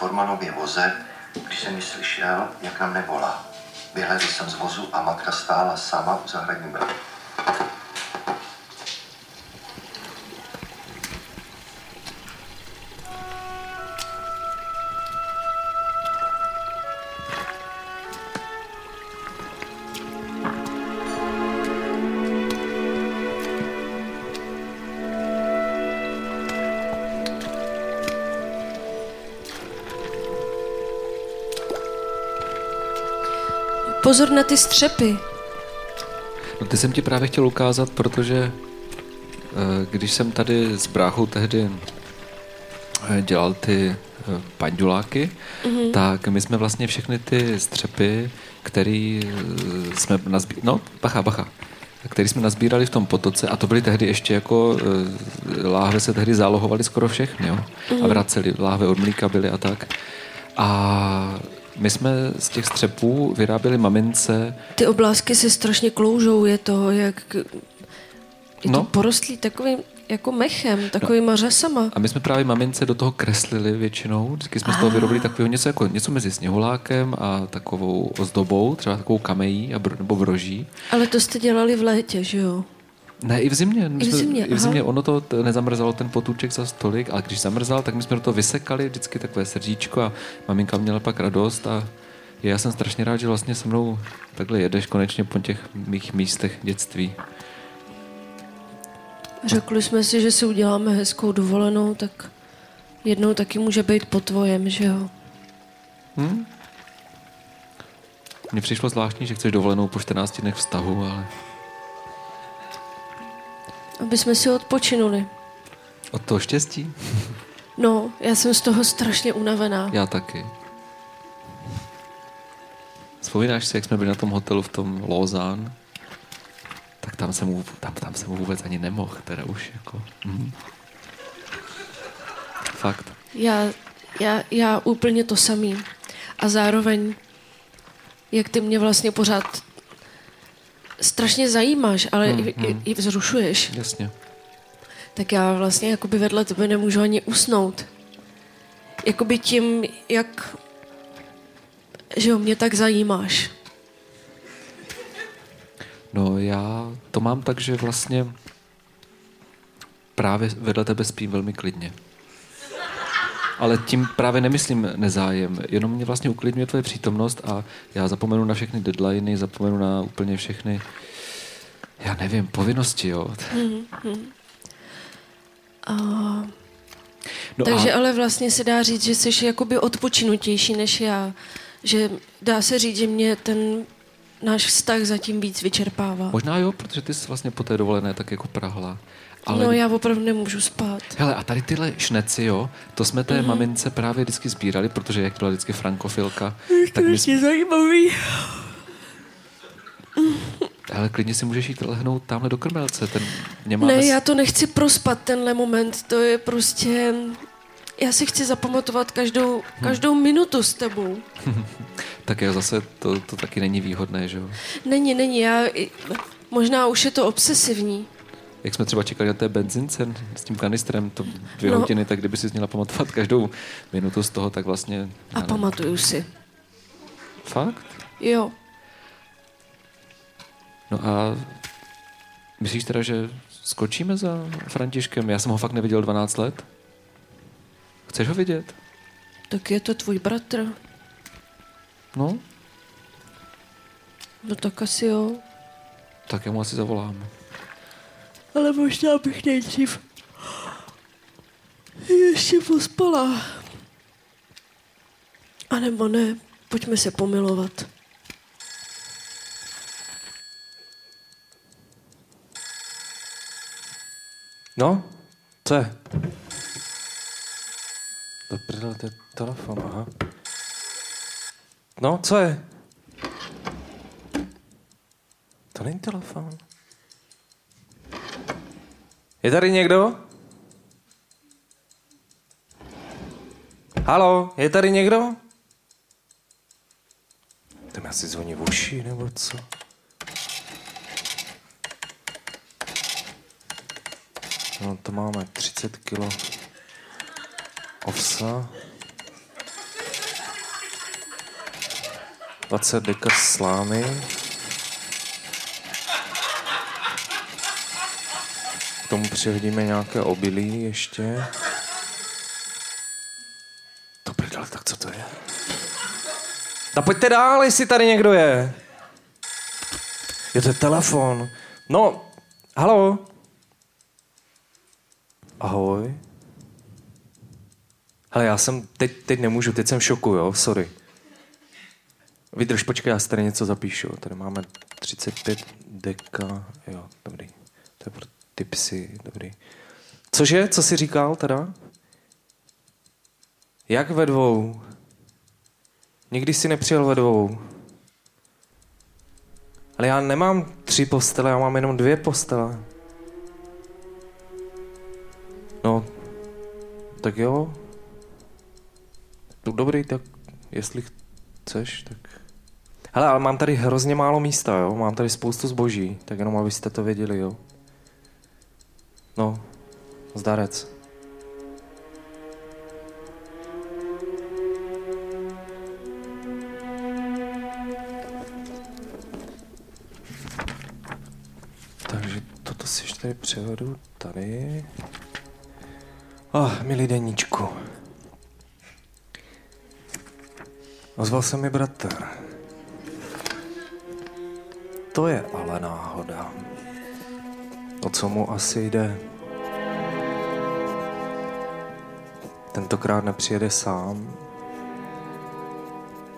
Formanově voze, když jsem ji slyšel, jak nám nevolá. Vyhledl jsem z vozu a matka stála sama u zahradní brany. Pozor na ty střepy. No ty jsem ti právě chtěl ukázat, protože eh, když jsem tady s bráchou tehdy eh, dělal ty eh, panduláky, mm-hmm. tak my jsme vlastně všechny ty střepy, který jsme nazbírali, no bacha, bacha, který jsme nazbírali v tom potoce a to byly tehdy ještě jako láhve se tehdy zálohovaly skoro všechny, jo? A vraceli, láhve od mlíka byly a tak. A my jsme z těch střepů vyráběli mamince Ty oblásky se strašně kloužou, je to jak... Je No. to porostlý takovým jako mechem, takovýma řasama. A my jsme právě mamince do toho kreslili většinou. Vždycky jsme z toho vyrobili takového něco, jako, něco mezi sněhulákem a takovou ozdobou, třeba takovou kamejí a br- nebo vroží. Ale to jste dělali v létě, že jo? Ne, i v zimě. My I v jsme- zimě, I v zimě ono to t- nezamrzalo ten potůček za stolik, ale když zamrzal, tak my jsme do toho vysekali vždycky takové srdíčko a maminka měla pak radost a já jsem strašně rád, že vlastně se mnou takhle jedeš konečně po těch mých místech dětství. Řekli jsme si, že si uděláme hezkou dovolenou, tak jednou taky může být po tvojem, že jo? Mně přišlo zvláštní, že chceš dovolenou po 14 dnech vztahu, ale Aby jsme si odpočinuli. od toho štěstí No, já jsem z toho strašně unavená. já taky. Vzpomínáš si, jak jsme byli na tom hotelu v tom Lausanne? Tak tam jsem, tam, tam jsem vůbec ani nemohl, teda už jako. Mhm. Fakt. Já, já, já úplně to samý. A zároveň, jak ty mě vlastně pořád strašně zajímáš, ale Hmm, i, i, i vzrušuješ, Jasně. tak já vlastně jakoby vedle tebe nemůžu ani usnout. Jakoby tím, jak že jo, mě tak zajímáš. No já to mám tak, že vlastně právě vedle tebe spím velmi klidně. Ale tím právě nemyslím nezájem, jenom mě vlastně uklidňuje tvoje přítomnost a já zapomenu na všechny deadliny, zapomenu na úplně všechny, já nevím, povinnosti, jo. No Takže a, ale vlastně se dá říct, že jsi jakoby odpočinutější než já. Že dá se říct, že mě ten náš vztah zatím víc vyčerpává. možná jo, protože ty jsi vlastně po té dovolené tak jako prahla. Ale No já opravdu nemůžu spát. Hele, a tady tyhle šneci, jo, to jsme té mm-hmm. mamince právě vždycky sbírali, protože jak byla vždycky frankofilka, tak my jsme, zajímavý. hele, klidně si můžeš jít lehnout tamhle do krmelce, ten mě máme... Ne, já to nechci prospat, tenhle moment. To je prostě... Já si chci zapamatovat každou, každou minutu s tebou. Tak jo, zase to, to taky není výhodné, že jo. Není, není, já... Možná už je to obsesivní. Jak jsme třeba čekali na té benzince s tím kanistrem, to dvě No. hodiny, tak kdyby si měla pamatovat každou minutu z toho, tak vlastně... A nevím. pamatuju si. Fakt? Jo. No a myslíš teda, že skočíme za Františkem? Já jsem ho fakt neviděl 12 let. Chceš ho vidět? Tak je to tvůj bratr. No, No tak asi jo. tak já mu asi zavolám. Ale možná bych nejdřív ještě pospala. A nebo ne, pojďme se pomilovat. No, co je? Do prdele, to je telefon, aha. No, co je? To není telefon. Je tady někdo? Halo, je tady někdo? To mi asi zvoní v uši, nebo co? No to máme 30 kilo ovsa. 20 deka slámy. Tomu přihodíme nějaké obilí ještě. To prdele, tak co to je? Tak pojďte dál, jestli tady někdo je. Je to telefon. No, halo. Ahoj. Hele, já jsem, teď, teď nemůžu, teď jsem v šoku, jo, sorry. Vydrž, počkej, já si tady něco zapíšu. Tady máme 35 deka, jo, dobrý. To je pro ty psy, dobrý. Cože, co jsi říkal teda? Jak ve dvou? Nikdy si nepřijel ve dvou. Ale já nemám tři postele, já mám jenom dvě postele. No, tak jo. To dobrý, tak jestli chceš, tak... Hele, ale mám tady hrozně málo místa, jo? Mám tady spoustu zboží, tak jenom abyste to věděli, jo? No, zdarec. Takže toto si ještě tady převedu tady. Oh, milý deníčku. Ozval se mi bratr. To je ale náhoda. O co mu asi jde? Tentokrát nepřijede sám.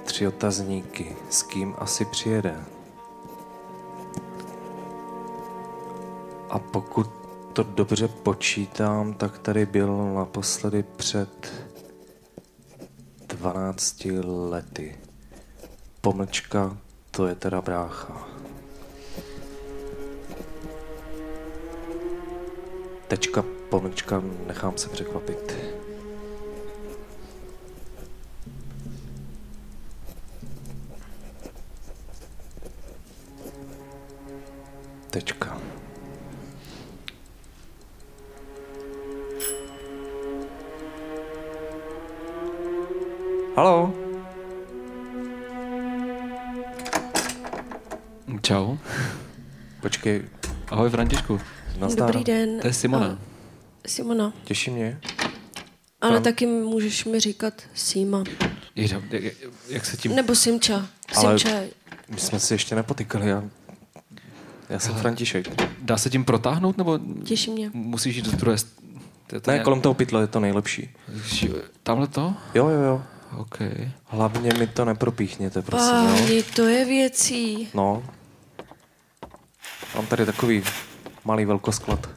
Tři otazníky. S kým asi přijede? A pokud to dobře počítám, tak tady byl naposledy před 12 lety. Pomlčka, to je teda brácha. Tečka, pomlčka, nechám se překvapit. Halo? Čau. Počkej, Ahoj Františku. nazdar. Dobrý den. To je Simona. A, Simona. Těší mě. Ale Tam. taky můžeš mi říkat Sima. Jak, jak se tím... Nebo Simča. Ale- Simča. My jsme si ještě nepotykali, já, já jsem František. Dá se tím protáhnout, nebo Těší mě. musíš jít do druhé... To je to Ne, nějak- kolem toho pytle je to nejlepší. Tamhle to? Jo, jo, jo. OK. Hlavně mi to nepropíchněte, prosím, jo. Páni, to je věcí. No. Mám tady takový malý velkosklad.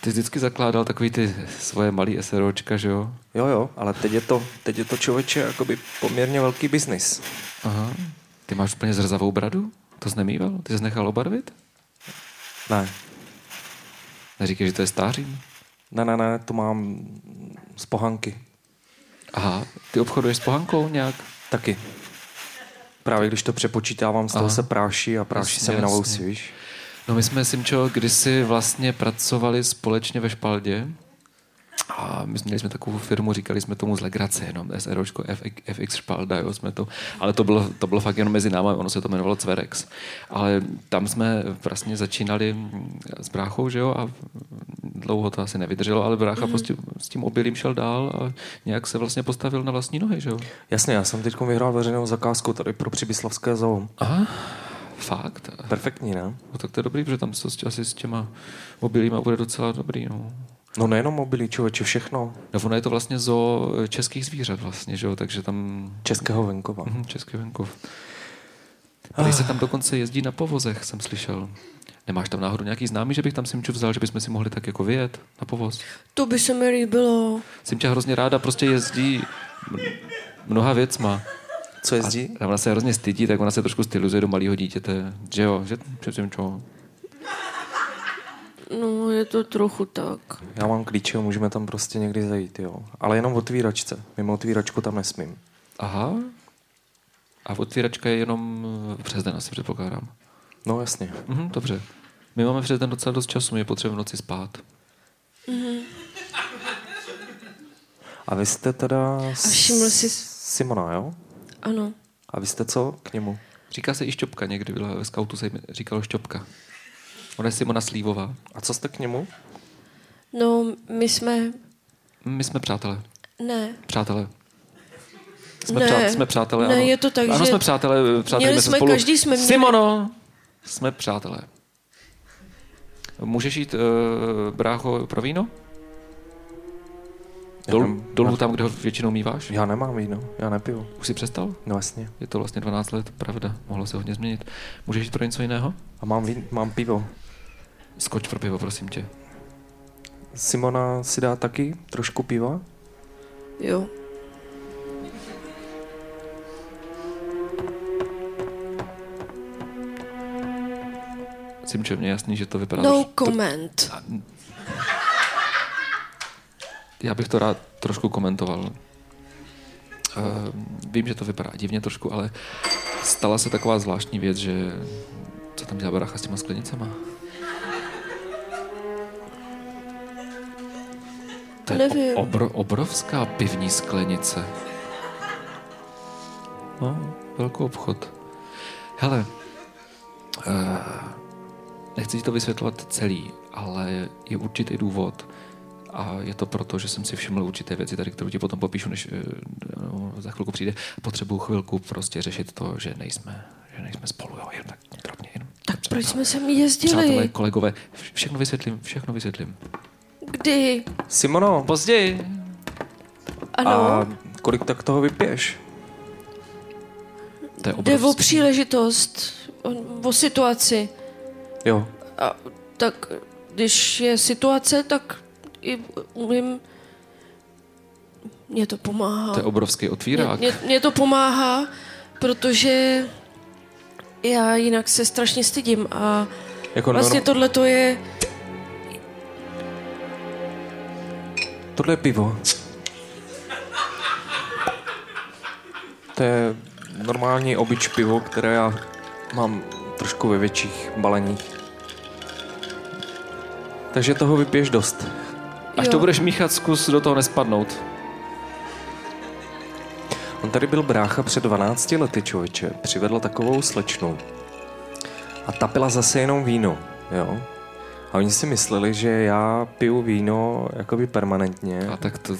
Ty jsi vždycky zakládal takový ty svoje malý SROčka, že jo? Jo, jo, ale teď je to, teď je to člověče jakoby poměrně velký biznis. Aha. Ty máš úplně zrzavou bradu? To jsi nemýval? Ty jsi nechal obarvit? Ne, Neříkej, že to je stářím? ne, ne, ne, to mám z pohanky. Aha, ty obchoduješ s pohankou nějak? Taky. Právě když to přepočítávám, z toho Aha. se práší a práší Jasně, se mi na vousy, víš? No my jsme, Simčo, kdysi vlastně pracovali společně ve Špaldě a my jsme, měli jsme takovou firmu, říkali jsme tomu z legrace, jenom SROčko FX, FX Špalda, jo, jsme to, ale to bylo, to bylo fakt jenom mezi námi, ono se to jmenovalo Cverex. Ale tam jsme vlastně začínali mm, s bráchou, že jo, a dlouho to asi nevydrželo, ale brácha mm. prostě s tím obilím šel dál a nějak se vlastně postavil na vlastní nohy, že jo. Jasně, já jsem teď vyhrál veřejnou zakázku tady pro Přibyslavské zoo. Aha, fakt. Perfektní, ne? No, tak to je dobrý, protože tam to s- asi s těma mobilíma bude docela dobrý, no. No nejenom mobilí, člověče, všechno. No ono je to vlastně zo českých zvířat vlastně, že jo, takže tam Českého venkova. mhm, český venkov. Tady se tam dokonce jezdí na povozech, jsem slyšel. Nemáš tam náhodou nějaký známý, že bych tam Simču vzal, že bychom si mohli tak jako vyjet na povoz? To by se mi líbilo. Simča hrozně ráda prostě jezdí mnoha věcma. Co jezdí? A ona se hrozně stydí, tak ona se trošku stylizuje do malého dítěte. Že jo, že, že Simčo. No, je to trochu tak. Já mám klíče, můžeme tam prostě někdy zajít, jo. Ale jenom v otvíračce. Mimo otvíračku tam nesmím. Aha. A otvíračka je jenom přes den, asi předpokládám. No jasně. Mhm, dobře. My máme přes den docela dost času, my potřebujeme v noci spát. A vy jste teda... A všiml jsi- Simona, jo? Ano. A vy jste co k němu? Říká se i Šťopka někdy, byla ve skautu se jim říkalo Šťopka. Ona je Simona Slívová. A co jste k němu? No, my jsme... My jsme přátelé. Ne. Přátelé. Jsme, Ne. přát, jsme přátelé, Ne, ano. je to tak, ano, že jsme přátelé, přátelé měli se jsme- spolu. každý jsme měli- Simono! Jsme přátelé. Můžeš jít, uh, brácho, pro víno? Dol, nem- dolů já- tam, kde ho většinou míváš? Já nemám víno, já nepiju. Už jsi přestal? No jasně. Je to vlastně 12 let, pravda. Mohlo se hodně změnit. Můžeš jít pro něco jiného? A mám, vín, mám pivo. Skoč pro pivo, prosím tě. Simona si dá taky trošku piva? Jo. Simče, mě je jasný, že to vypadá... No to, comment. já bych to rád trošku komentoval. Uh, vím, že to vypadá divně trošku, ale stala se taková zvláštní věc, že co tam dělá baracha s těma sklenicema? To je Nevím. o- obro, obrovská pivní sklenice. No, velkou obchod. Hele, uh, nechci ti to vysvětlovat celý, ale je určitý důvod. A je to proto, že jsem si všiml určité věci tady, kterou ti potom popíšu, než eh, no, za chvilku přijde. Potřebuju chvilku prostě řešit to, že nejsme, že nejsme spolu, jo, jen tak drobně. Jen, Tak proč jsme sem Přátelé, jezdili? kolegové, vš- všechno vysvětlím, všechno vysvětlím. Kdy? Simono, Později. Ano. a kolik tak toho vypiješ? To je Jde o příležitost, o, o situaci. Jo. A tak když je situace, tak i umím... Mně to pomáhá. To je obrovský otvírák. Mně, mně to pomáhá, protože já jinak se strašně stydím a Jako vlastně norm- tohle to je... Tohle je pivo. To je normální obyč pivo, které já mám trošku ve větších baleních. Takže toho vypiješ dost. Až Jo. to budeš míchat, zkus do toho nespadnout. On tady byl brácha před 12 lety, člověče. Přivedl takovou slečnu. A ta pila zase jenom víno, jo. A oni si mysleli, že já piju víno jakoby permanentně. A tak to...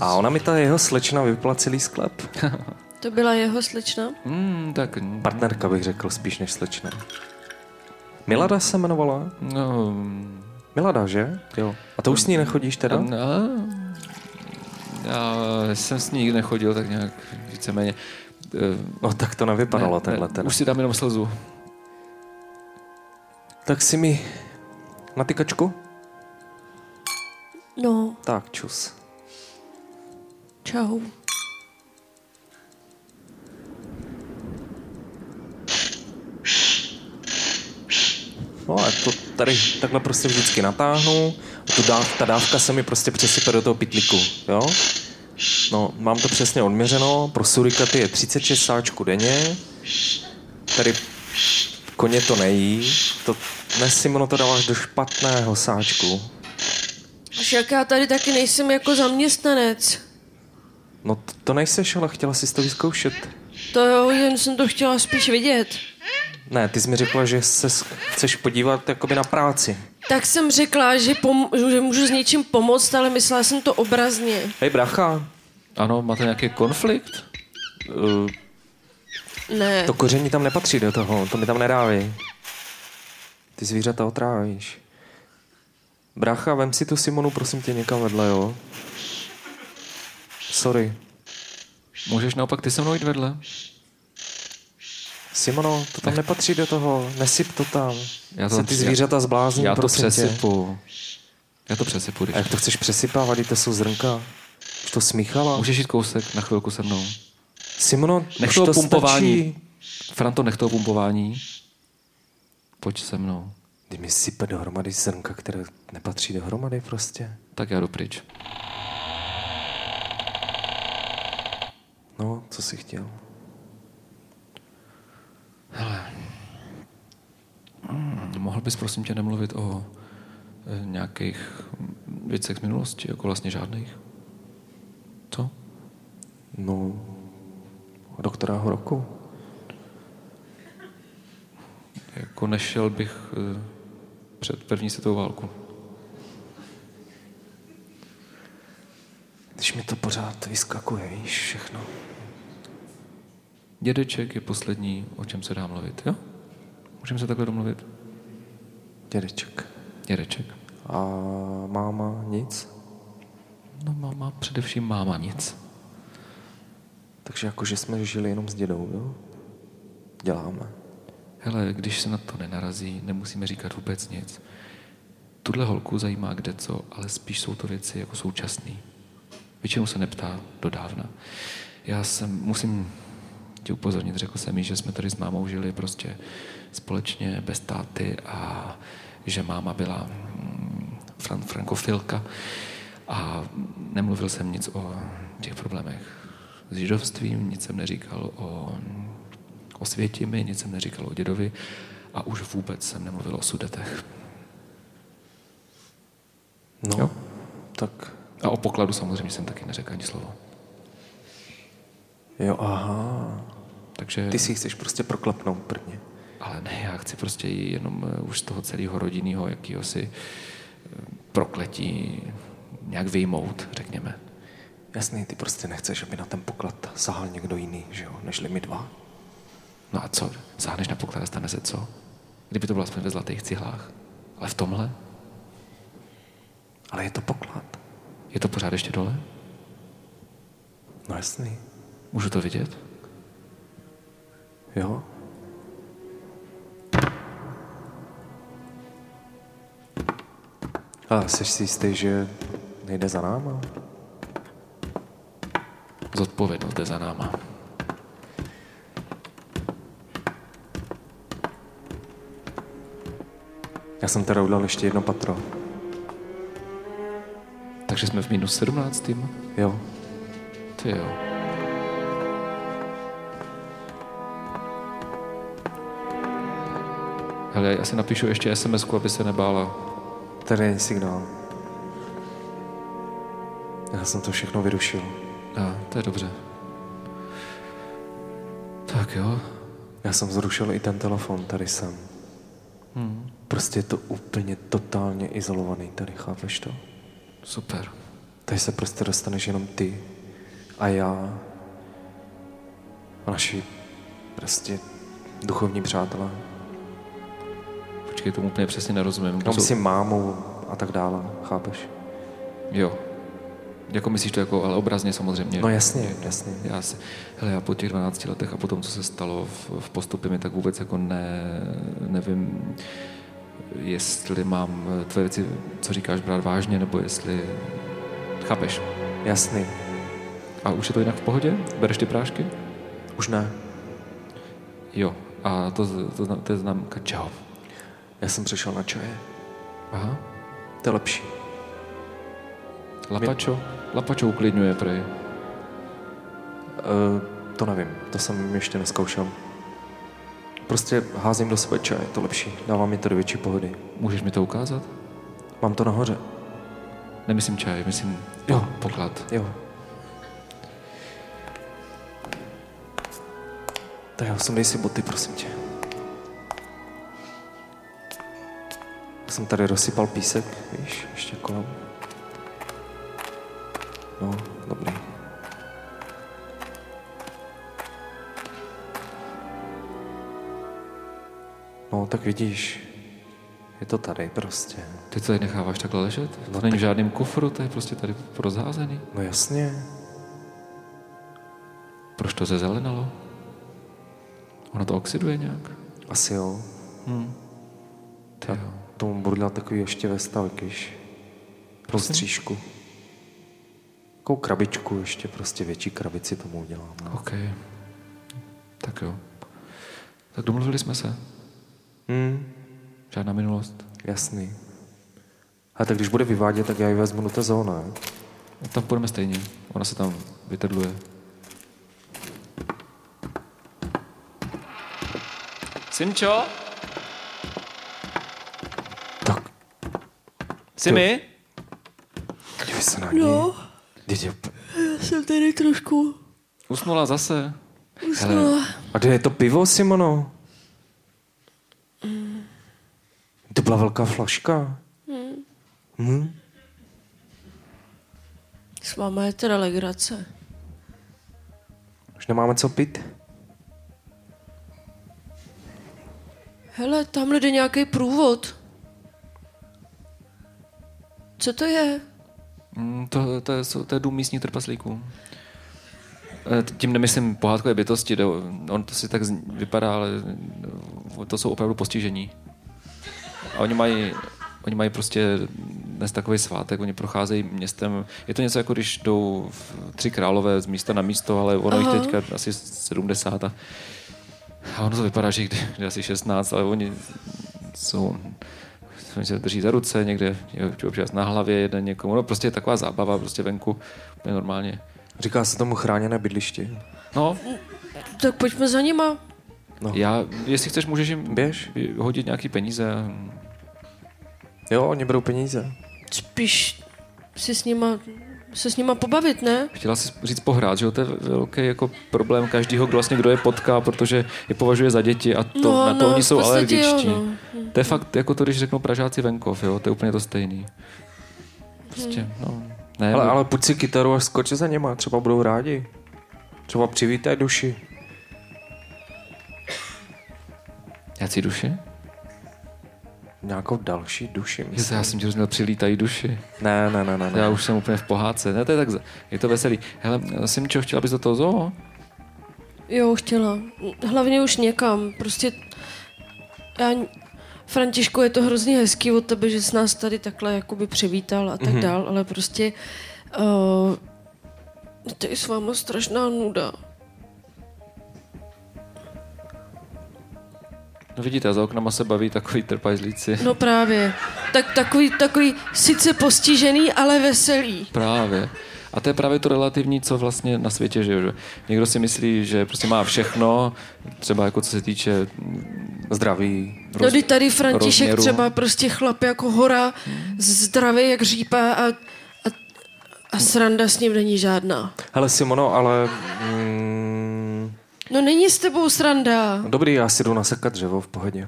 A ona mi ta jeho slečna vypila celý sklep. To byla jeho slečna? Hmm, tak... Partnerka bych řekl spíš než slečna. Milada se jmenovala? No... Milada, že? Jo. A to už s ní nechodíš teda? No, já jsem s ní nikdy nechodil, tak nějak víceméně. eh, No tak to nevypadalo ne, takhle ne, teda. Už si dám jenom slzu. Tak si mi na tykačku? No, Tak, čus. čau. No a to tady takhle prostě vždycky natáhnu. A tu dáv, ta dávka se mi prostě přesype do toho pitlíku, jo? No, mám to přesně odměřeno. Pro surikaty je 36 sáčků denně. Tady koně to nejí. To, dnes Simono to dáváš do špatného sáčku. Však já tady taky nejsem jako zaměstnanec. No to, to nejseš, ale chtěla jsi to vyzkoušet. To jo, jen jsem to chtěla spíš vidět. Ne, ty jsi mi řekla, že se chceš podívat jakoby na práci. Tak jsem řekla, že, pom- že můžu s něčím pomoct, ale myslela jsem to obrazně. Hej, bracha, Ano, máte nějaký konflikt? uh, Ne. to koření tam nepatří do toho, to mi tam nedávej. Ty zvířata otrávíš. Bracha, vem si tu Simonu, prosím tě, někam vedle, jo? Sorry. Můžeš naopak ty se mnou jít vedle? Simono, to tam nepatří do toho, nesyp to tam. Já to se ty já- zvířata zblázní, Já to prosím tě. přesypu. Já to přesypu, když A jak to chceš přesypávat, když to jsou zrnka? Už to smíchala? Můžeš jít kousek na chvilku se mnou. Simono, Nech toho to pumpování. stačí. Franto, nech toho pumpování. Pojď se mnou. Když mi sype dohromady zrnka, které nepatří dohromady prostě. Tak já jdu pryč. No, co jsi chtěl? Hmm, Mohl bys prosím tě nemluvit o e, nějakých věcech z minulosti, jako vlastně žádných? Co? No, do kterého roku? Jako nešel bych e, před první světovou válku. Když mi to pořád vyskakuje, víš, všechno. Dědeček je poslední, o čem se dá mluvit, jo? Můžeme se takhle domluvit? Dědeček. Dědeček. A máma nic? No máma, především máma nic. Takže jako, že jsme žili jenom s dědou, jo? Děláme. Hele, když se na to nenarazí, nemusíme říkat vůbec nic. Tuhle holku zajímá kde co, ale spíš jsou to věci jako současný. Většinou se neptá do dávna. Já jsem, musím tě upozornit, řekl jsem jí, že jsme tady s mámou žili prostě společně, bez táty a že máma byla mm, fran- frankofilka a nemluvil jsem nic o těch problémech s židovstvím, nic jsem neříkal o, o světimi, nic jsem neříkal o dědovi a už vůbec jsem nemluvil o sudetech. No, Jo. tak A o pokladu samozřejmě jsem taky neřekl ani slovo. jo, aha. Takže, Ty si chceš prostě proklepnout prvně. ale ne, já chci prostě jenom eh, už z toho celého rodinného jakýhosi eh, prokletí nějak vyjmout, řekněme. Jasný, ty prostě nechceš, aby na ten poklad sahal někdo jiný, že jo, nežli my dva. No a co? Sáhneš na poklad a stane se co? Kdyby to bylo aspoň ve zlatých cihlách. Ale v tomhle? Ale je to poklad. Je to pořád ještě dole? No jasný. Můžu to vidět? Jo? A jsi si jistý, že nejde za náma? Zodpovědnost jde za náma. Já jsem teda udělal ještě jedno patro. Takže jsme v minus 17. Jo. Ty jo. Hele, já si napíšu ještě sms aby se nebála. Tady je signál. Já jsem to všechno vyrušil. A, to je dobře. Tak jo. Já jsem zrušil i ten telefon, tady jsem. Hmm. Prostě je to úplně totálně izolovaný tady, chápeš to? Super. Tady se prostě dostaneš jenom ty a já a naši prostě duchovní přátelé. Počkej, tomu úplně přesně nerozumím. Jenom jsou- si mámou a tak dále, chápeš? Jo. Jako myslíš to jako, ale obrazně samozřejmě. No jasně, jasně. Já si, hele, já po těch 12 letech a po tom, co se stalo v, v postupě, mi tak vůbec jako ne, nevím, jestli mám eh, tvoje věci, co říkáš, brát vážně, nebo jestli, chápeš. Jasný. A už je to jinak v pohodě? Bereš ty prášky? Už ne. Jo. A to, to, to, to je známka čeho? Já jsem přešel na čaje. Aha. To je lepší. Lapačo? Lapačo uklidňuje prej. E, to nevím, to jsem ještě neskoušel. Prostě házím do sebe čaj, to lepší. Dává mi to do větší pohody. Můžeš mi to ukázat? Mám to nahoře. Nemyslím čaj, myslím Jo. jo. poklad. Jo. Tak já jsem dej si boty, prosím tě. Já jsem tady rozsypal písek, víš, ještě kolem. No, dobrý. No, tak vidíš, je to tady prostě. Ty to tady necháváš takhle ležet? No To není tak- v žádném kufru, to je prostě tady rozházený. No jasně, Proč to zezelenalo? Ono to oxiduje nějak? asi jo. Hm. Ty jo. tomu budu dělat takový ještě ve stavek, víš. Pro Prosím? Takovou krabičku ještě, prostě větší krabici tomu udělám. No. OK. Tak jo. Tak domluvili jsme se. Hmm. Žádná minulost. Jasný. A tak když bude vyvádět, tak já ji vezmu do té zóny. Tam půjdeme stejně. Ona se tam vytrdluje. Simčo? Tak, Simi? dívej se na ní. No, já jsem tady trošku Usnula zase. Hele, usnula. a kde je to pivo, Simono? To byla velká flaška. Hm? S máma je teda legrace. Už nemáme co pít? Hele, tamhle jde nějaký průvod. Co to je? Mm, to, to, je, to je dům místních trpaslíků. Eh, Tím nemyslím pohádkové bytosti, on to si tak vypadá, ale eh, to jsou opravdu postižení. A oni mají, oni mají prostě dnes takový svátek, oni procházejí městem. Je to něco jako když jdou v tři králové z místa na místo, ale ono jich Aha. teďka asi 70 a, a ono to vypadá, že jich jde asi 16, ale oni jsou oni se drží za ruce, někde je občas na hlavě jeden někomu. No prostě je taková zábava prostě venku, úplně normálně. Říká se tomu chráněné bydliště. No, Tak pojďme za nima. No. já, jestli chceš, můžeš jim Běž. hodit nějaký peníze. Jo, oni berou peníze. Spíš si s nima, se s nima pobavit, ne? Chtěla jsi říct pohrát, že jo? To je velký jako problém každého, kdo vlastně kdo je potká, protože je považuje za děti a to, No, na to no, oni jsou podstatě jo, alergičtí. no. To je fakt jako to, když řeknou Pražáci venkov, jo? To je úplně to stejný. Prostě, no. Ne, Ale, ale, ale půjď si kytaru a skoč za něma, třeba budou rádi. Třeba přivítaj duši. Jací duši? Nějakou další duši, myslím. Já jsem ti rozuměl, přilítají duši. Ne, ne, ne, ne. ne. Já už jsem úplně v pohádce. Ne, to je tak, je to veselý. Hele, Simčo, chtěla bys do toho zoo? Jo, chtěla. Hlavně už někam. Prostě já, Františku, je to hrozně hezký od tebe, že jsi nás tady takhle jakoby přivítal a tak mm-hmm. dál, ale prostě uh, to je s váma strašná nuda. No vidíte, za oknama se baví takový trpajzlíci. No právě. Tak takový, takový sice postižený, ale veselý. Právě. A to je právě to relativní, co vlastně na světě, že, jo, že někdo si myslí, že prostě má všechno, třeba jako co se týče Zdraví. No, kdy tady František rozměru. třeba prostě chlap jako hora, zdravý jak řípa a, a, a sranda s ním není žádná. Hele, Simono, ale... Mm, No není s tebou sranda. dobrý, já si jdu nasekat dřevo v pohodě.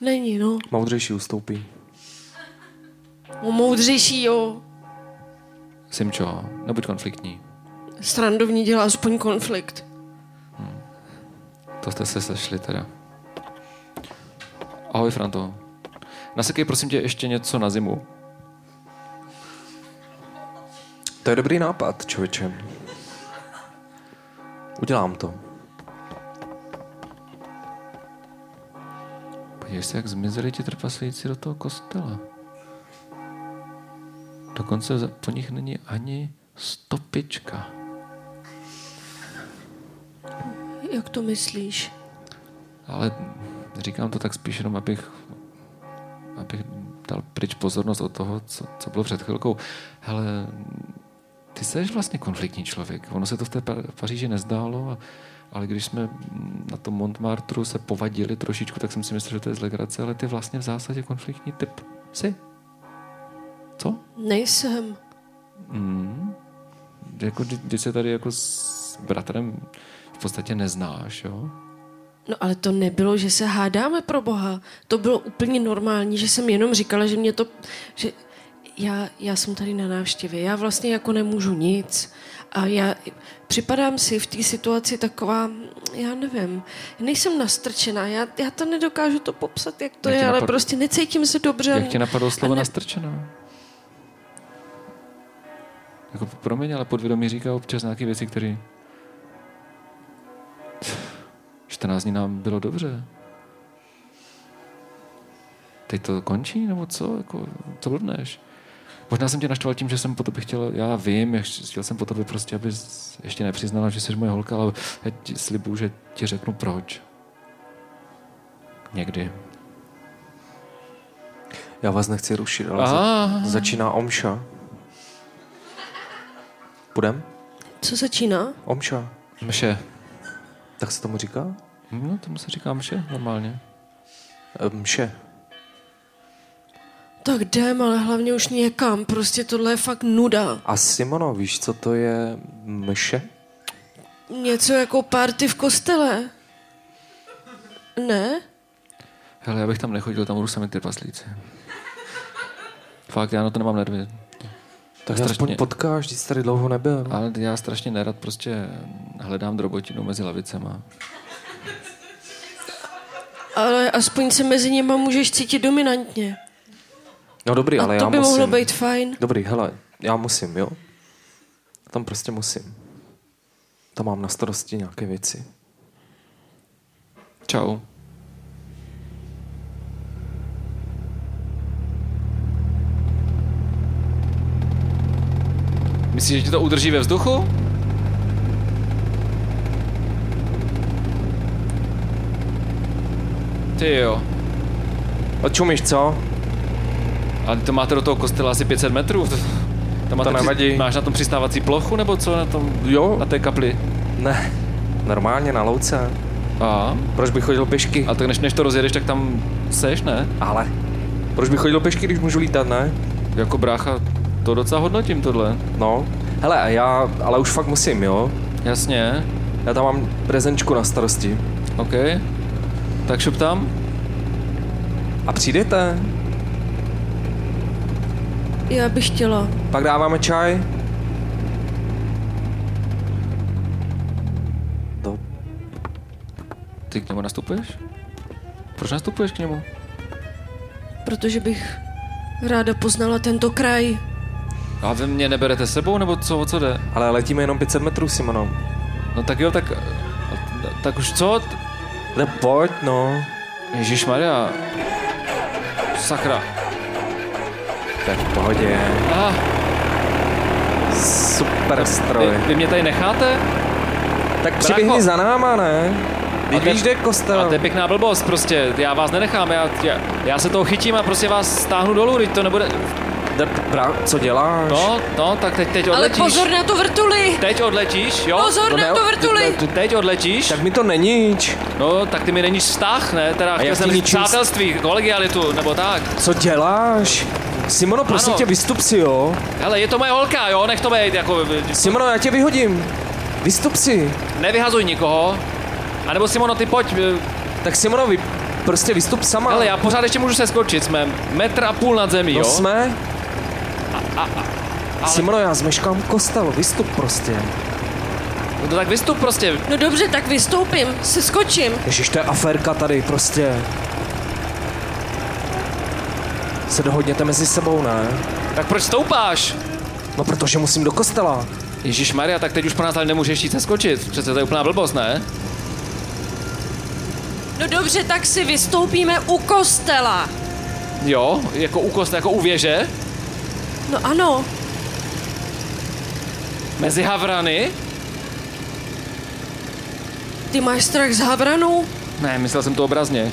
Není, no. Moudřejší ustoupí. no moudřejší, jo. Simčo, nebuď konfliktní. Srandovní dělá aspoň konflikt. To jste se sešli teda. Ahoj, Franto. Nasekej prosím tě ještě něco na zimu. To je dobrý nápad, člověče. Udělám to. Podívej se, jak zmizeli ti trpaslíci do toho kostela. Dokonce po nich není ani stopička. Jak to myslíš? Ale říkám to tak spíš jenom, abych, abych dal pryč pozornost od toho, co, co bylo před chvilkou. Hele, ty jsi vlastně konfliktní člověk. Ono se to v té Pa- Paříži nezdálo, a, ale když jsme na tom Montmartru se povadili trošičku, tak jsem si myslel, že to je z legrace, ale ty vlastně v zásadě konfliktní typ jsi. Co? Nejsem. Mm. Jako, kdy, kdy se tady jako s bratrem v podstatě neznáš, jo? No ale to nebylo, že se hádáme pro Boha. To bylo úplně normální, že jsem jenom říkala, že mě to... Že já, já jsem tady na návštěvě, já vlastně jako nemůžu nic. A já připadám si v té situaci taková, já nevím, nejsem nastrčená, já, já to nedokážu to popsat, jak to Jak je, tě ale prostě necítím se dobře. Jak tě napadlo slovo ne- nastrčená? Jako promiň, ale podvědomí říká občas nějaké věci, které 14 dní nám bylo dobře. Teď to končí, nebo co? Jako, co blbneš? Možná jsem tě naštval tím, že jsem po tobě chtěl, já vím, chtěl jsem po tobě prostě, abys ještě nepřiznala, že jsi moje holka, ale já ti slibuju, že ti řeknu proč. někdy. Já vás nechci rušit, ale Ah. za, začíná omša. Půjdem? Co začíná? Omša. Mše. Tak se tomu říká? No, tomu se říká mše normálně. Eh, Mše. Tak jdem, ale hlavně už někam. Prostě tohle je fakt nuda. A Simono, víš, co to je mše? Něco jako party v kostele. Ne? Hele, já bych tam nechodil, tam budou sami ty paslíci. Fakt, já na to nemám nervy. Tak Strašně- aspoň potkáš, když jsi tady dlouho nebyl. Ale já strašně nerad prostě hledám drobotinu mezi lavicema. Ale aspoň se mezi nima můžeš cítit dominantně. No dobrý, A ale to já by musím. mohlo být fajn. Dobrý, hele, já musím, jo? Tam prostě musím. Tam mám na starosti nějaké věci. Čau. Myslíš, že ti to udrží ve vzduchu? Ty jo. Odčumíš, co? Ale to máte do toho kostela asi 500 metrů. Tam máte To nevadí. máš na tom přistávací plochu, nebo co na tom, Jo. na té kapli? Ne, normálně na louce. A, Proč bych chodil pešky? a tak než, než to rozjedeš, tak tam seš, ne? Ale. Proč bych chodil pešky, když můžu lítat, ne? Jako brácha, to docela hodnotím tohle. No. Hele, a já, ale už fakt musím, jo? Jasně, Já tam mám prezenčku na starosti. OK. Tak šup tam. A přijdete? Já bych chtěla. Pak dáváme čaj? To. Ty k němu nastupuješ? Proč nastupuješ k němu? Protože bych ráda poznala tento kraj. A vy mě neberete sebou, nebo co, o co jde? Ale letíme jenom 500 metrů, Simono. No tak jo, tak... Tak už co? Ne, pojď, no. Ježíš Maria. Sakra. To je v pohodě. Ah, Super vy, stroj. vy mě tady necháte? Tak přiběhni za náma, ne? Teď víš, kde je kostel. A to je pěkná blbost, prostě, já vás nenechám, já, já, já se toho chytím a prostě vás stáhnu dolů, teď to nebude... Bra, co děláš? No, no, tak teď, teď Ale odletíš. pozor na tu vrtuli! Teď odletíš, jo? Pozor To na ne- tu vrtuli! Ty teď odletíš. Tak mi to neníč. No, tak ty mi neníš vztah, ne? Teda chtěl jsem přátelství, kolegialitu, nebo tak. Co děláš? Simono, prosím Ano. tě, vystup si, jo? Hele, je to moje holka, jo? Nech to být, jako... Simono, já tě vyhodím. Vystup si. Nevyhazuj nikoho. A nebo Simono, ty pojď. eh, Tak Simono, vy prostě vystup sama. Hele, já pořád ještě můžu se skočit, jsme metr a půl nad zemí, no jo? jsme. Simono, já zmeškám kostel, vystup prostě. No to tak vystup prostě. No dobře, tak vystoupím, se skočím. Ježiš, to je aférka tady, prostě. Se dohodněte mezi sebou, ne? Tak proč stoupáš? No protože musím do kostela. Ježíš Maria, tak teď už po nás tady nemůžeš jít skočit. Přece to je úplná blbost, ne? No dobře, tak si vystoupíme u kostela. Jo, jako u kost, jako u věže. No ano, Mezi havrany. ty máš strach z havranu? Ne, myslel jsem to obrazně.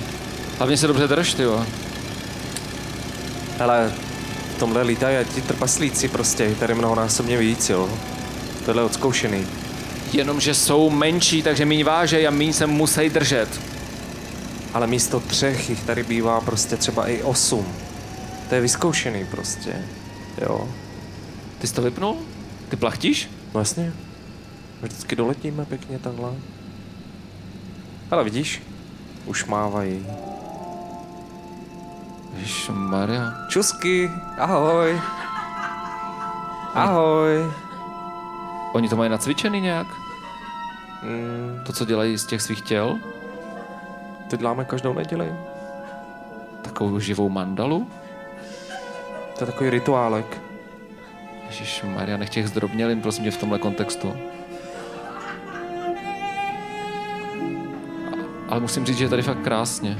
Hlavně se dobře drž, ty jo. Hele, v tomhle lítají ti trpaslíci prostě, tady mnohonásobně víc, jo. Tohle je odzkoušený. Jenomže jsou menší, takže míň vážej a míň se musí držet. Ale místo třech jich tady bývá prostě třeba i osm. To je vyzkoušený prostě, jo. Ty jsi to vypnul? Ty plachtíš? No jasně. Vždycky doletíme pěkně takhle. Ale vidíš, už mávají. Maria. Čusky, ahoj. Ahoj. Oni to mají nacvičený nějak? Mm, To, co dělají z těch svých těl? to děláme každou neděli. Takovou živou mandalu? To je takový rituálek. Ježíš Maria, nech těch zdrobnělin, prosím tě, v tomhle kontextu. Ale musím říct, že je tady fakt krásně.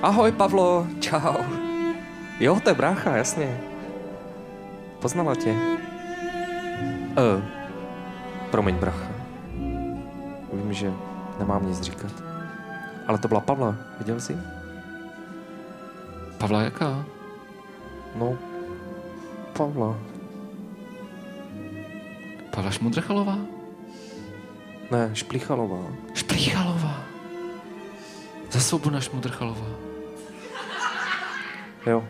Ahoj, Pavlo, čau. Jo, to je brácha, jasně. Poznala tě. Uh, promiň, bracha. Vím, že nemám nic říkat. Ale to byla Pavla, viděl jsi? Pavla jaká? No, Pavla. Pavla Šmudrchalová? Ne, Šplichalová. Šplíchalová. Za svobodna Šmudrchalová. Jo.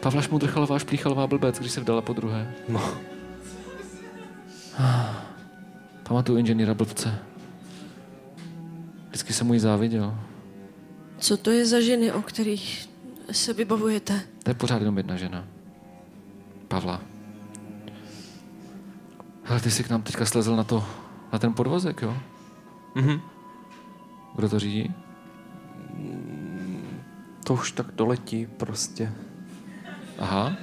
Pavla Šmudrchalová, Šplíchalová blbec, když se vdala po druhé. No. Pamatuju inženýra blbce. Vždycky jsem mu ji záviděl. Co to je za ženy, o kterých se vybavujete? To je pořád jenom jedna žena. Pavla. Hele, ty jsi k nám teďka slezl na to, na ten podvozek, jo? Mhm. Kdo to řídí? To už tak doletí prostě. Aha.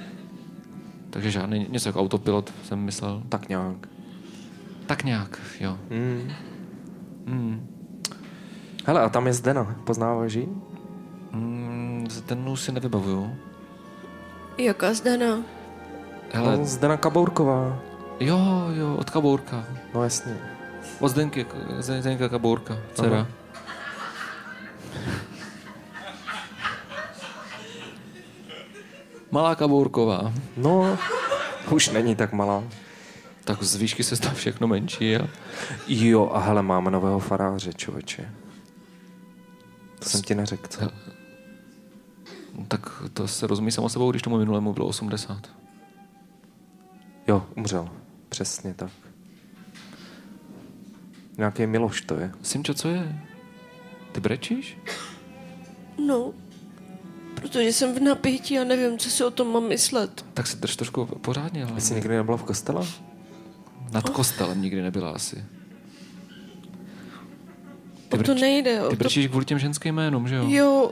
Takže žádný, něco jako autopilot jsem myslel. Tak nějak. Tak nějak, jo. Mm. Hmm. Hele, a tam je Zdena. Poznáváš ji? Mm, ten už si nevybavuju. Jaká zdana? Hele, No, Zdena Kabourková. jo, jo, od Kabourka. No jasně. Od Zdenky, Zdenka Kabourka, dcera. Aha. Malá Kabourková. No, už není tak malá. Tak z výšky se stává všechno menší. A... Jo, a hele, máme nového faráře, člověče. To jsem ti neřekl, co? No, tak to se rozumí samo sebou, když tomu minulému bylo 80. Jo, umřel. Přesně tak. Nějaký Miloš to je. Simčo, co je? Ty brečíš? No, protože jsem v napětí a nevím, co si o tom mám myslet. Tak se drž trošku pořádně. Ale Jsi nikdy nebyla v kostele? nad kostelem nikdy nebyla asi. O to nejde. O Ty to... brečíš kvůli těm ženským jménům, že jo? Jo,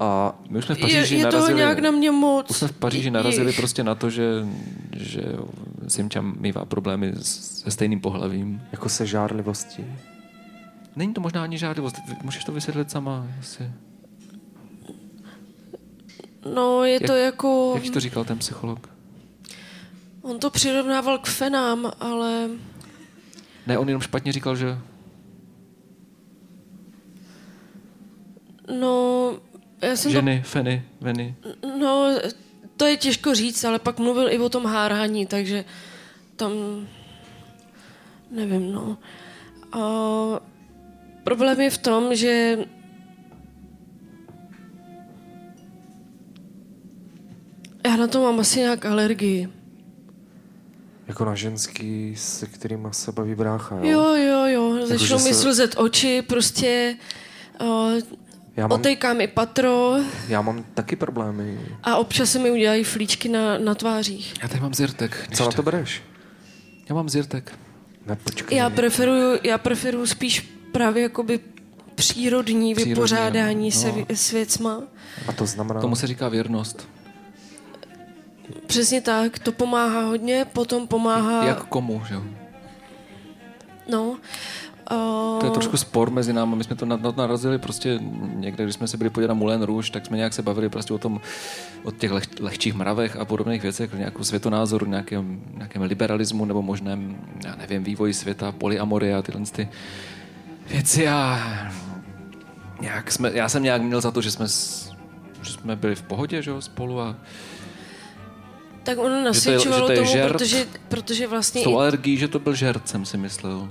A My už jsme v je, Paříži je toho narazili... nějak na mě moc. Už jsme v Paříži Je- narazili je- prostě na to, že, že Simča mývá problémy s- se stejným pohlavím. jako se žárlivostí. Není to možná ani žádlivost, Vy- můžeš to vysvětlit sama asi. No, je Jak- to jako... Jak to říkal ten psycholog? On to přirovnával k fenám, ale... Ne, on jenom špatně říkal, že No, já jsem ženy, feny, veny. to... No, to je těžko říct, ale pak mluvil i o tom hárání, takže tam... Nevím, no. A problém je v tom, že já na to mám asi nějak alergii. Jako na ženský, se kterýma se baví brácha, jo? Jo, jo, jo. Začnou že mi se- slzet oči, prostě uh, Já mám, otejká mi patro já mám taky problémy. a občas se mi udělají flíčky na, na tvářích. Já tady mám zirtek. Co na to bereš? Já mám zirtek. Ne, počkej. Já preferuju, já preferuju spíš právě jakoby přírodní, Přírodní, vypořádání no. se s věcma. A to znamená... Tomu se říká věrnost. Přesně tak, to pomáhá hodně, potom pomáhá... Jak komu, že jo? No, uh, To je trošku spor mezi námi. My jsme to na, na to narazili prostě někde, když jsme se byli podívat na Moulin Rouge, tak jsme nějak se bavili prostě o tom, o těch leh, lehčích mravech a podobných věcech, nějakou světonázoru, nějakém, nějakém liberalismu nebo možném, já nevím, vývoji světa, polyamory a tyhle ty věci a nějak jsme, já jsem nějak měl za to, že jsme, že jsme byli v pohodě, že jo, spolu a tak ono že to nasvědčovalo je tomu, žert. protože, protože vlastně s tou alergií, že to byl žert, jsem si myslel.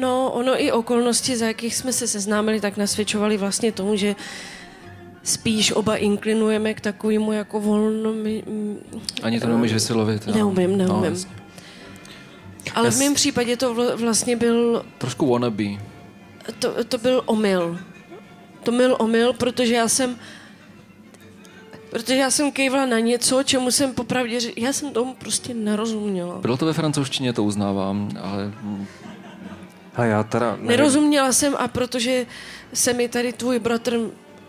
No, ono i okolnosti, za jakých jsme se seznámili, tak nasvědčovaly vlastně tomu, že spíš oba inklinujeme k takovému jako volno... Ani to neumíš vyslovit. jo. Neumím, neumím. No, jasně. Ale v mém případě to vl- vlastně byl, Trošku wannabe. to, to byl omyl. To byl omyl, protože já jsem Protože já jsem kejvla na něco, čemu jsem popravdě řek- Já jsem tomu prostě nerozuměla. Bylo to ve francouzštině, to uznávám, ale mm, A já teda... nevím. Nerozuměla jsem a protože se mi tady tvůj bratr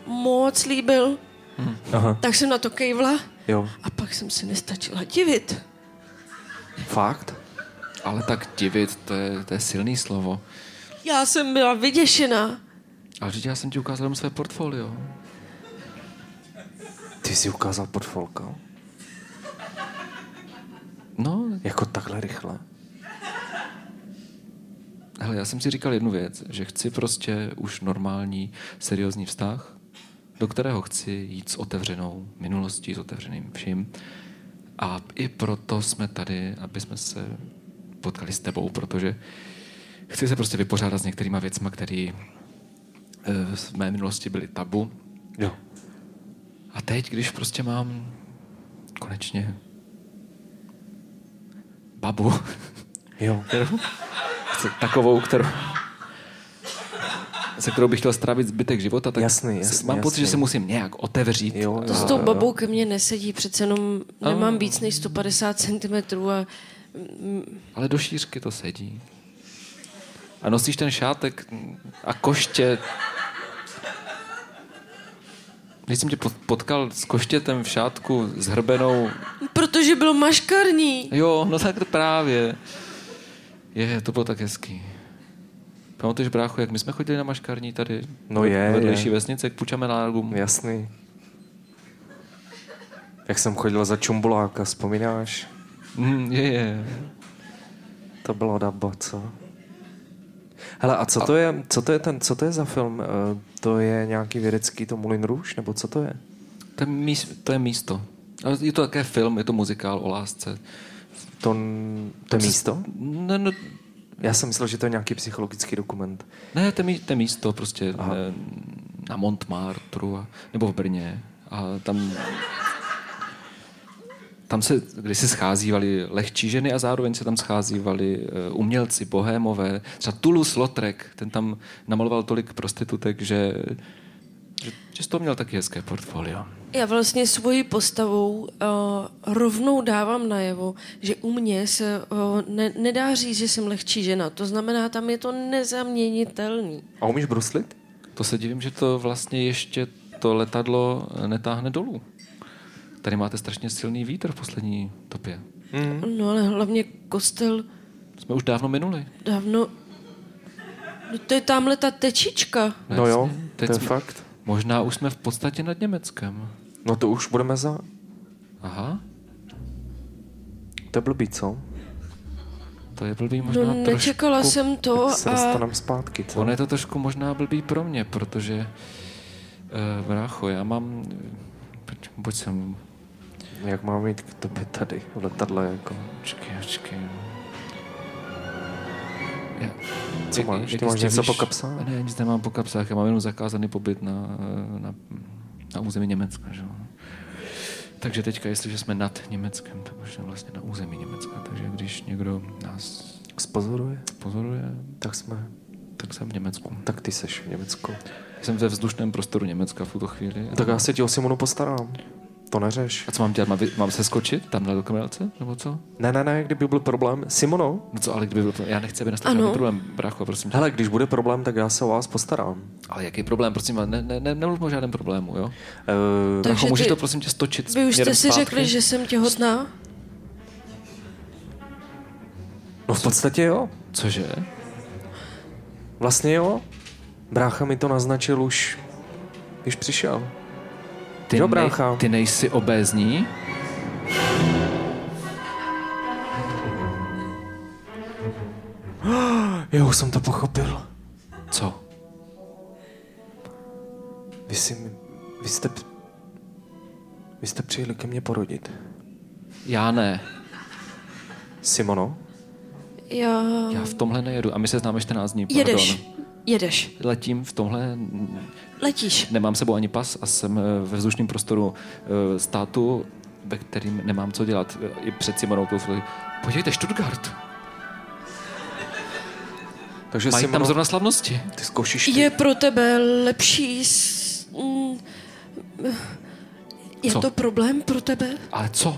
moc líbil, Aha, tak jsem na to kejvla jo. a pak jsem se nestačila divit. Fakt? Ale tak divit, to je, to je silný slovo. Já jsem byla vyděšená. Ale říct, já jsem ti ukázal jenom své portfolio. Ty jsi ukázal portfolka? No, Jako takhle rychle? hele, já jsem si říkal jednu věc, že chci prostě už normální, seriózní vztah, do kterého chci jít s otevřenou minulostí, s otevřeným vším. A i proto jsme tady, aby jsme se potkali s tebou, protože chci se prostě vypořádat s některýma věcma, které v mé minulosti byly tabu. Jo. A teď, když prostě mám konečně babu, Jo. se- takovou, kterou, se kterou bych chtěl strávit zbytek života, tak Jasný, jasný, mám pocit, že jasný. se musím nějak otevřít. Jo, To s tou babou ke mně nesedí, přece jenom nemám víc než 150 cm a Ale do šířky to sedí. A nosíš ten šátek a koště. Když jsem tě pot- potkal s koštětem v šátku s hrbenou, protože bylo maškarní. jo, no tak to právě. Je, to bylo tak hezký. Pamatuješ, brácho, jak my jsme chodili na maškarní tady? No je, v vedlejší je. vesnice, k Pučamenárgům. Jasný. Jak jsem chodil za čumbuláka, vzpomínáš? Mm, je, je. To bylo dabo, co? Hele, a co to je, co to je, ten, co to je za film? Eh, To je nějaký vědecký to Moulin Rouge, nebo co to je? To je, míst, to je místo. Je to také film, je to muzikál o lásce. To, to je místo? Ne, ne, Já jsem myslel, že to je nějaký psychologický dokument. Ne, to je, mí- to je místo prostě ne, na Montmartru a, nebo v Brně. A tam, tam se když se scházívali lehčí ženy a zároveň se tam scházívali eh, umělci, bohémové. Třeba Toulouse-Lautrec, ten tam namaloval tolik prostitutek, že, že, že z toho měl taky hezké portfolio. Já vlastně svojí postavou uh, rovnou dávám najevo, že u mě se uh, ne, nedá říct, že jsem lehčí žena. To znamená, tam je to nezaměnitelný. A umíš bruslit? To se divím, že to vlastně ještě to letadlo netáhne dolů. Tady máte strašně silný vítr v poslední topě. No ale hlavně kostel Jsme už dávno minuli. dávno... No to je tamhle ta tečička. No jo, Jasně. to je jsme- fakt. Možná už jsme v podstatě nad Německem. No to už budeme za... Aha, To je blbý, co? to je blbý možná No trošku. nečekala jsem to se a... zpátky, co? Ono je to trošku možná blbý pro mě, protože uh, brácho, já mám... Poč- Pojď sem, Jak mám mít k tobě tady v letadle, jako... počkej. Já, Co máš? Ty máš něco po kapsách? Ne, nic nemám po kapsách, já mám jenom zakázaný pobyt na, na, na území Německa, že? jo. Takže teďka, jestliže jsme nad Německem, tak už jsme vlastně na území Německa. Takže když někdo nás Spozoruje? pozoruje, Tak jsme... tak jsem v Německu. Tak ty seš v Německu. Jsem ve vzdušném prostoru Německa v tuto chvíli. Tak já se ti o Simonu postarám. To neřeš. A co mám dělat? Mám, mám se skočit tam na dokonalce? Nebo co? Ne, ne, ne, kdyby byl problém. Simono, No co, ale kdyby byl problém? Já nechci, aby nastal žádný problém, brácho, prosím tě. hele, když bude problém, tak já se o vás postarám. Ale jaký problém, prosím vás, ne, ne, ne, nemluv o žádném problému, jo? Uh, Takže Brácho, můžeš ty- to prosím tě stočit Vy už jste si zpátky? řekli, že jsem těhotná? no v podstatě jo. Cože? Vlastně jo. Brácha mi to naznačil už, když přišel. Ty, Jo, brácha. ty nejsi obézní? Jo, už jsem to pochopil. Co? Vy, si, vy jste, vy jste přijeli ke mně porodit. Já ne. Simono? Já... Já v tomhle nejedu. A my se známe 14 dní. Pardon. Jedeš. Jedeš. Letím v tomhle, Letíš. nemám sebou ani pas a jsem eh, ve vzdušném prostoru eh, státu, ve kterým nemám co dělat. I před Simonou tu chvíli. Podívejte, Stuttgart. Takže Mají tam Simono, zrovna slavnosti. ty zkoušíš ty. Je pro tebe lepší... S... mm, Je Co? to problém pro tebe? Ale co?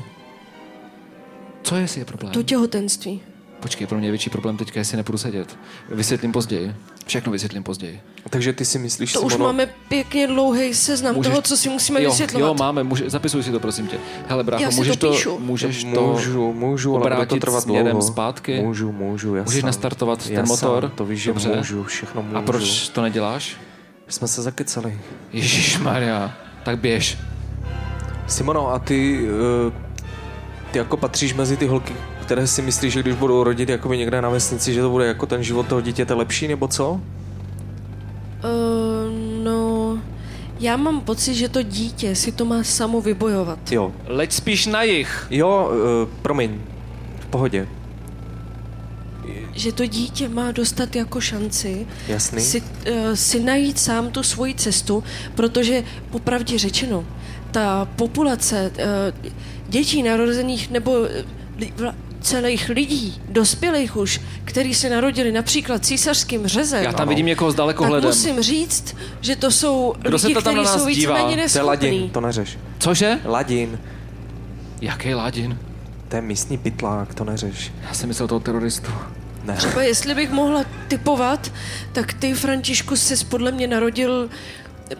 Co je, jestli je problém? To těhotenství. Počkej, pro mě je větší problém teďka, jestli nepůjdu sedět. Vysvětlím později. Všechno vysvětlím později. Takže ty si myslíš, To už Simono, máme pěkně dlouhý seznam Můžeš- toho, co si musíme jo, vysvětlovat. Jo, máme, může, zapisuj si to, prosím tě. Hele, brácho, Já si můžeš to to, píšu. můžeš to můžu, můžu, ale bude to trvat směrem dlouho. zpátky? Můžu, můžu, jasně. Můžeš nastartovat ten Jasně, motor? To víš, že Dobře. můžu, všechno můžu. A proč to neděláš? Jsme se zakecali. Ježíš Maria, tak běž. Simono, a ty, uh, ty jako patříš mezi ty holky, které si myslíš, že když budou rodit jakoby někde na vesnici, že to bude jako ten život toho dítěte lepší, nebo co? Uh, no, já mám pocit, že to dítě si to má samo vybojovat. Jo. Leď spíš na jich. Jo, uh, promiň. V pohodě. Že to dítě má dostat jako šanci Jasný. si, uh, si najít sám tu svoji cestu, protože popravdě řečeno, ta populace uh, dětí narozených nebo uh, celých lidí, dospělých už, který se narodili například císařským řezem, Já tam vidím někoho s tak dalekohledem. musím říct, že to jsou Kdo se lidi, to tam na kteří nás jsou dívá? víceméně To je Ladin, to neřeš. Cože? Ladin, Jaký ládin? to je místní pytlák, to neřeš. Já jsem myslel toho teroristu. Ne. Třeba jestli bych mohla typovat, tak ty, Františku, se podle mě narodil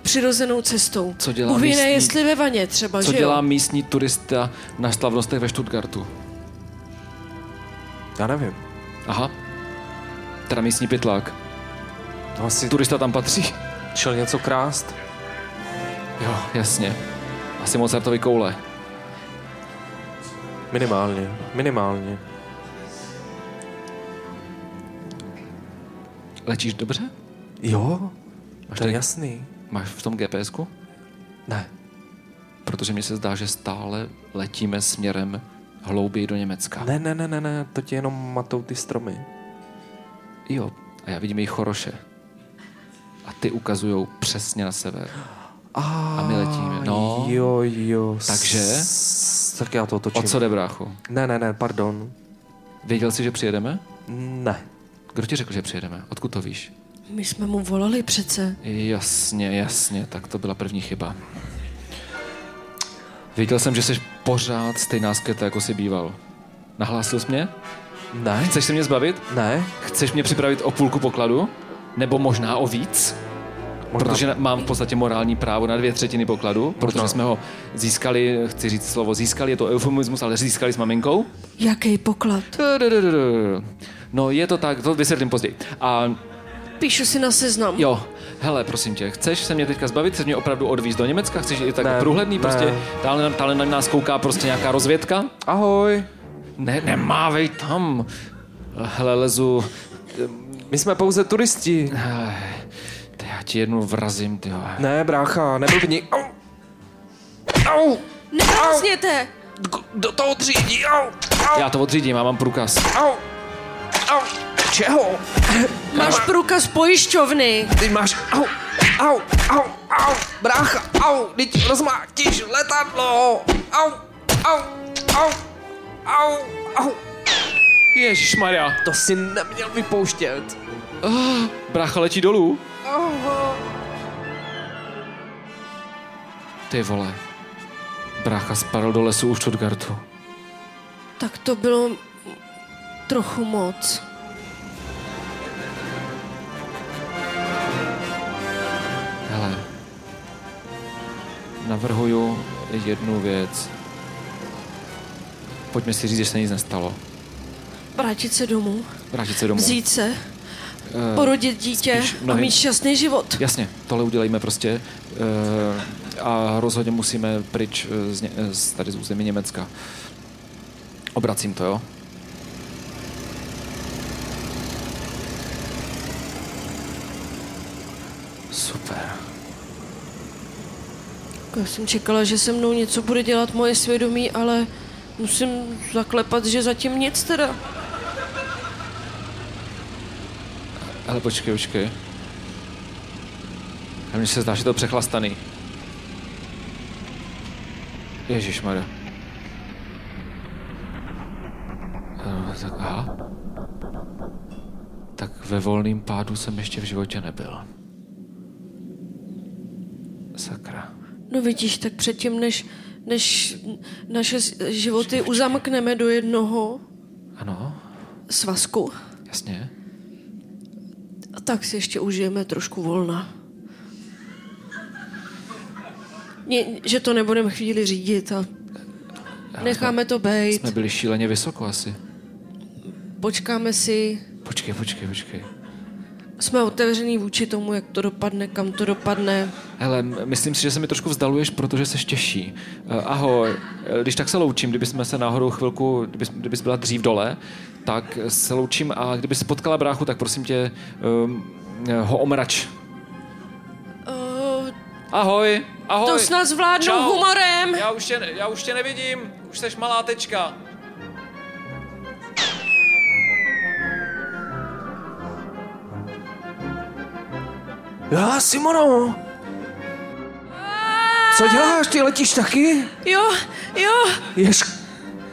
přirozenou cestou. Co dělá Bůh ví, ne, místní- jestli ve vaně třeba, Co že dělá jo? místní turista na slavnostech ve Stuttgartu? Já nevím. Aha. Teda místní pytlák. To asi Turista tam patří. šel něco krást. Jo, jasně. Asi Mozartovi koule. Minimálně, minimálně. Letíš dobře? Jo, Máš to je tady- jasný. Máš v tom GPSku? Ne. Protože mi se zdá, že stále letíme směrem hlouběji do Německa. Ne, ne, ne, ne, ne, to ti jenom matou ty stromy. Jo, a já vidím jejich choroše. A ty ukazujou přesně na sever. A, my letíme, no. Jo, jo. Takže? S, tak já to otočím. O co jde, brácho? Ne, ne, ne, pardon. Věděl jsi, že přijedeme? Ne. Kdo ti řekl, že přijedeme? Odkud to víš? My jsme mu volali přece. Jasně, jasně, tak to byla první chyba. Věděl jsem, že jsi pořád stejná sketa, jako jsi býval. Nahlásil jsi mě? Ne? Chceš se mě zbavit? Ne? Chceš mě připravit o půlku pokladu? Nebo možná o víc? Možná- Protože mám v podstatě morální právo na dvě třetiny pokladu, protože jsme ho získali, chci říct slovo získali, je to eufemismus, ale získali s maminkou. Jaký poklad? No je to tak, to vysvětlím později. A Píšu si na seznam. jo, hele, prosím tě, chceš se mě teďka zbavit, chceš mě opravdu odvízt do Německa, chceš i tak Ne, průhledný, ne. prostě tále, tále na nás kouká prostě nějaká rozvědka? Ahoj. Ne, nemávej tam. Hele, lezu, My jsme pouze turisti. Ty, já ti jednu vrazím, ty. Ne, brácha, neblbni. Au. Au. Nehrozněte! Do toho třídí. Au. Au. Já to odřídím, já mám průkaz. Au. Au. Čeho? Máš průkaz pojišťovny. Ty máš... Au. Au. Au. Au. Brácha. Au. Teď rozmátíš letadlo. Au. Au. Au. Au. Au. Ježíš Maria. To si neměl vypouštět. Brácha letí dolů. Ty vole. Brácha spadl do lesu u Stuttgartu. Tak to bylo trochu moc. Navrhuju jednu věc. Pojďme si říct, že se nic nestalo. Vrátit se domů, Vrátit se domů. vzít se, Eh, porodit dítě spíš a mnohem- mít šťastný život. Jasně, tohle udělejme prostě eh, a rozhodně musíme pryč eh, z, ně, z tady z území Německa. Obracím to, jo? Super. Já jsem čekala, že se mnou něco bude dělat moje svědomí, ale musím zaklepat, že zatím nic teda. Ale počkej, počkej. A mně se zdá, že to přechlastaný. Ježíš Maria. Tak aha. Tak ve volném pádu jsem ještě v životě nebyl. Sakra. No vidíš, tak předtím, než, než naše životy uzamkneme do jednoho Ano, svazku, jasně. tak si ještě užijeme trošku volna. Ně, že to nebudeme chvíli řídit a necháme to být, Jsme byli šíleně vysoko asi. počkáme si, Počkej, počkej, počkej. Jsme otevřený vůči tomu, jak to dopadne, kam to dopadne. Hele, myslím si, že se mi trošku vzdaluješ, protože jsi těžší. Eh, Ahoj, Eh, když tak se loučím, kdybychom se náhodou chvilku, kdybys, kdybys byla dřív dole, tak se loučím a kdyby se potkala bráchu, tak prosím tě um, ho omrač. Uh, Ahoj, ahoj. to snad zvládnu Čau. humorem. Já už, tě, já už tě nevidím, už jsi malá tečka. Já, Simono! Co děláš? Ty letíš taky? Jo, jo, Jež...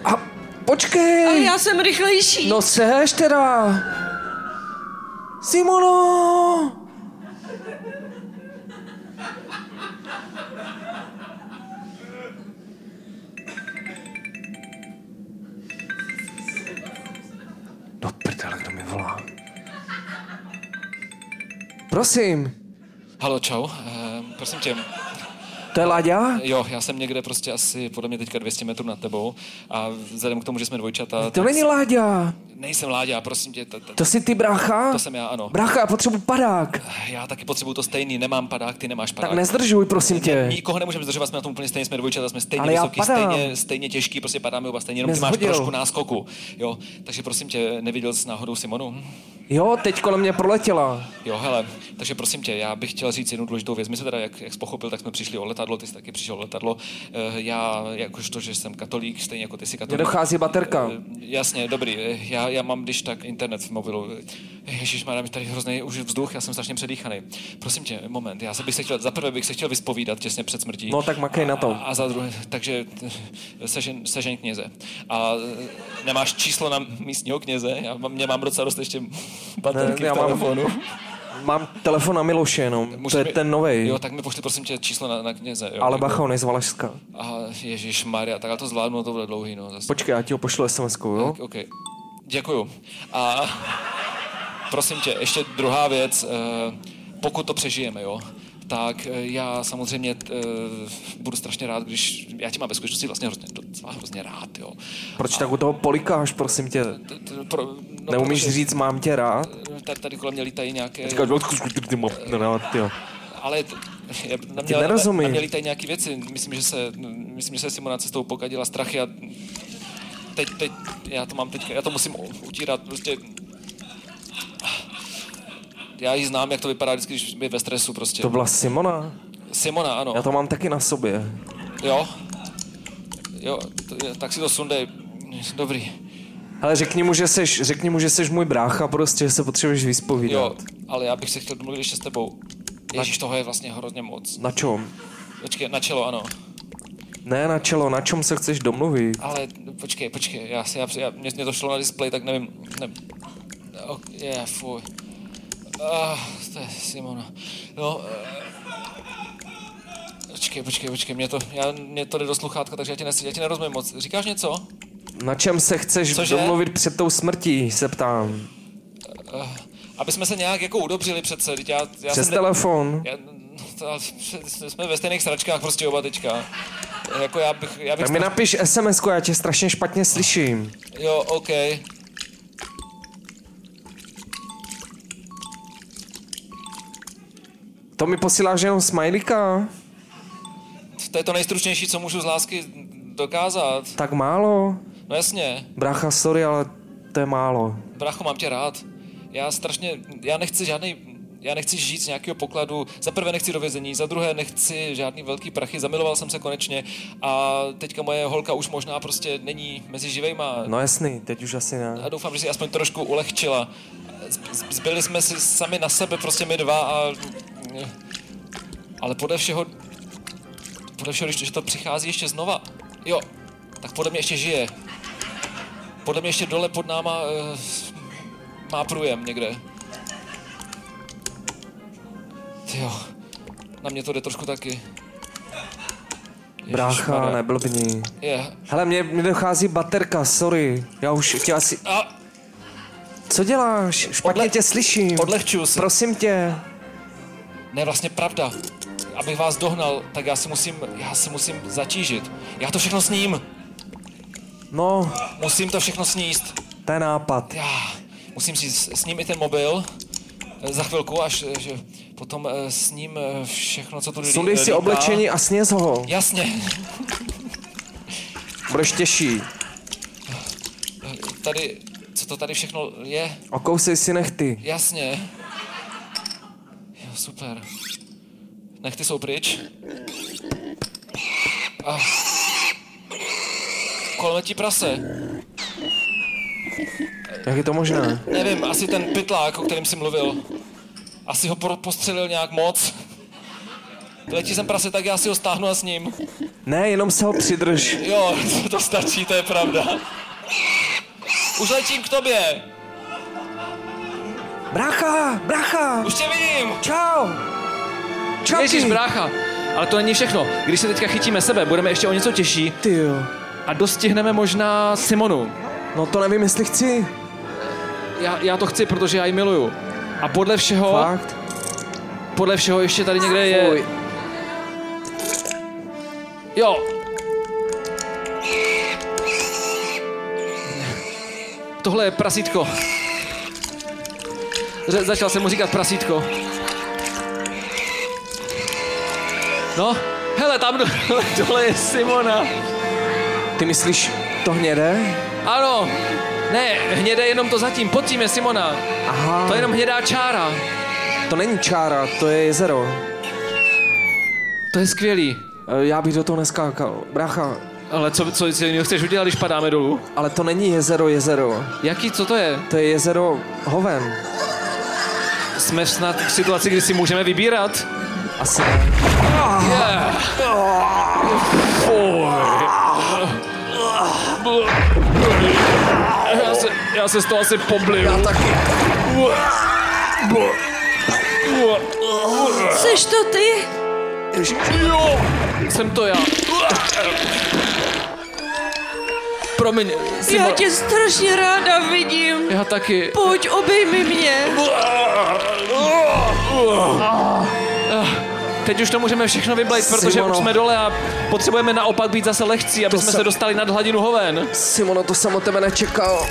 A počkej! ale já jsem rychlejší. No seš teda! Simono! Do prdele, kdo mi volá? Prosím, Halo, čau, uh, prosím tě, to je Láďa? jo, já jsem někde prostě asi podle mě teďka 200 metrů nad tebou. A vzhledem k tomu, že jsme dvojčata, To tak není Láďa, nejsem Láďa, prosím tě, t- t- to jsi ty brácha? to jsem já, ano. Brácha, já potřebuji padák. Já taky potřebuju to stejný, nemám padák, ty nemáš padák. Tak nezdržuj, prosím tě. Nikoho nemůžeme zdržovat, jsme na tom úplně stejně, jsme dvojčata, jsme stejně Ale já vysoký, stejně, stejně těžký, prostě padáme oba stejně, jenom ty máš trošku náskoku. Jo, takže prosím tě, neviděl jsi náhodou Simonu? Jo, teď kolem mě proletěla. Jo, hele, takže prosím tě, já bych chtěl říct jednu důležitou věc. My jsme teda, jak, jak jsi pochopil, tak jsme přišli o letadlo, ty jsi taky přišel o letadlo. Eh, Já, jakožto, že jsem katolík, stejně jako ty jsi katolík. Nedochází baterka. Eh, Jasně, dobrý. Eh, Já, já mám když tak internet v mobilu. Ježíš, má mi tady hrozný už vzduch, já jsem strašně předýchaný. Prosím tě, moment, já se bych se chtěl, za prvé bych se chtěl vyspovídat těsně před smrtí. No tak makej na tom. A, a za druhé, takže sežen, sežen kněze. A nemáš číslo na místního kněze? Já mám, mě mám docela dost ještě baterky já v mám- telefonu. Mám telefon na Miloše jenom, Můžeš to je mi- ten novej. Jo, tak mi pošli prosím tě číslo na, na kněze. Jo, Ale bacha, on je z Valašska. A Ježíš Maria, tak já to zvládnu, to bude dlouhý, no. Zase. Počkej, já ti ho pošlu sms jo? OK. Děkuju. A prosím tě, ještě druhá věc. eh, Pokud to přežijeme, jo, tak eh, já samozřejmě eh, budu strašně rád, když... Já tě mám ve skutečnosti vlastně hrozně, docela hrozně rád, jo. Proč tak u toho polikáš, prosím tě? T- t- Pro, no, Neumíš protože říct, mám tě rád? Tady, tady kolem mě lítají nějaké... Říkáš, tyjo. Ale t- na Ty mě, nerozumím. na mě lítají nějaký věci. Myslím, že se, myslím, že se Simona cestou pokadila strachy a teď, teď, já to mám teď, já to musím utírat, prostě já ji znám, jak to vypadá vždycky, když je ve stresu prostě. To byla Simona? Simona, ano. Já to mám taky na sobě. Jo? Jo, to, tak si to sundej. Dobrý. Ale řekni mu, že seš, řekni mu, že seš můj brácha, prostě že se potřebuješ vyspovídat. Jo, ale já bych se chtěl domluvit ještě s tebou. Ježíš, toho je vlastně hrozně moc. Na čom? Počkej, na čelo, ano. Ne na čelo, na čem se chceš domluvit? Ale počkej, počkej, já, si- já, já mě, mě to šlo na displej, tak nevím, ne, ok, je, fuj. Ah, to je Simona. No, eh, počkej, počkej, počkej, mě to, já, mě to jde do sluchátka, takže já ti, nes, já ti nerozumím moc. Říkáš něco? Na čem se chceš Cože? domluvit před tou smrtí, se ptám. Aby jsme se nějak jako udobřili přece, já, já Přes jsem telefon. Já, to, jsme ve stejných sračkách prostě oba teďka. Jako já bych, já bych Tak mi napiš sms já tě strašně špatně slyším. Jo, OK. To mi posíláš jenom smajlíka? To je to nejstručnější, co můžu z lásky dokázat. Tak málo? No jasně, Brácha, sorry, ale to je málo. brácho, mám tě rád. Já strašně, já nechci žádný, já nechci žít z nějakého pokladu. Za prvé nechci do vězení, za druhé nechci žádný velký prachy. Zamiloval jsem se konečně a teďka moje holka už možná prostě není mezi živejma. No jasný, teď už asi ne. A doufám, že si aspoň trošku ulehčila. Zbyli jsme si sami na sebe, prostě my dva a... Ale podle všeho... Podle všeho, když to přichází ještě znova. Jo, tak podle mě ještě žije. Podle mě ještě dole pod náma uh, má průjem někde. Jo, na mě to jde trošku taky. Brácha, neblbni. Je. Hele, mě, mě dochází baterka, sorry. Já už tě asi... A Co děláš? Špatně Odle- tě slyším. odlehčuju si. Prosím tě. Ne, vlastně pravda. Abych vás dohnal, tak já si musím, já si musím zatížit. Já to všechno sním. No, Musím to všechno sníst. to je nápad. Já musím si s, s ním i ten mobil. Za chvilku, až eh, že potom eh, s ním eh, všechno, co tu lí- Sundej si oblečení a sněz ho. Jasně. Budeš těžší. Tady, co to tady všechno je? Okousej si nechty. Jasně. Jo, super. Nechty jsou pryč. A... Kolem letí prase. Jak je to možné? Nevím, asi ten pytlák, o kterém jsi mluvil. Asi ho postřelil nějak moc. Letí sem prase, tak já si ho stáhnu a s ním. Ne, jenom se ho přidrž. Jo, to stačí, to je pravda. Už letím k tobě. Brácha, brácha, Už tě vidím. čau. Čau. Ježíš, brácha. Ale to není všechno. Když se teďka chytíme sebe, budeme ještě o něco těžší Ty jo. a dostihneme možná Simonu. No to nevím, jestli chci. Já, já to chci, protože já ji miluju. A podle všeho, Fakt? podle všeho ještě tady někde je... Fuj. Jo. Tohle je prasítko. Ře- začal jsem mu říkat prasítko. No, hele, tam dole, dole je Simona. Ty myslíš to hnědé? Ano, ne, hnědé jenom to zatím, pod tím je Simona. Aha. To je jenom hnědá čára. To není čára, to je jezero. To je skvělý. E, Já bych do toho neskákal. Brácha, Ale co, co, jiného chceš udělat, když padáme dolů? ale to není jezero, jezero. Jaký, co to je? To je jezero Hoven. Jsme snad v situaci, kdy si můžeme vybírat? Asi ne. Yeah. Fuj. Já se, já se z toho asi pobliju. Já taky. Seš to ty? Jo, jsem to já. Promiň, Já Simon, tě strašně ráda vidím. já taky. Pojď, obejmi mě. Teď už to můžeme všechno vyblejt, protože Simono. už jsme dole a potřebujeme naopak být zase lehcí, aby To jsme se- se dostali nad hladinu hoven. Simono, to jsem od tebe nečekal.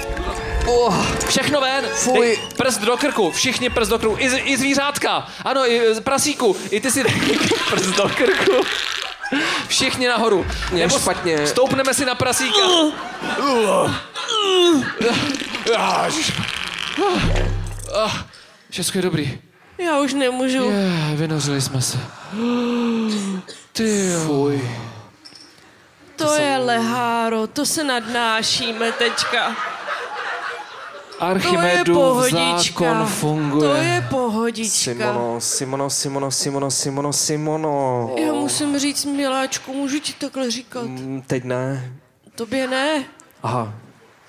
Oh, Všechno ven, Fuj. dej prst do krku, všichni prst do krku, i, z- i zvířátka, ano, i z prasíku, i ty si dej prst do krku. Všichni nahoru. Mě Nebo špatně. Stoupneme si na prasíka. Ježiš. Ah, Všechno je dobrý. Já už nemůžu. Je, vynořili jsme se. Ty jo. fuj. To je leháro, to se nadnášíme teďka. To je Archimedův pohodička. zákon funguje. To je pohodička. Simono, Simono, Simono, Simono, Simono, Simono. Já musím říct, miláčku, můžu ti takhle říkat? Mm, Teď ne. Tobě ne. Aha,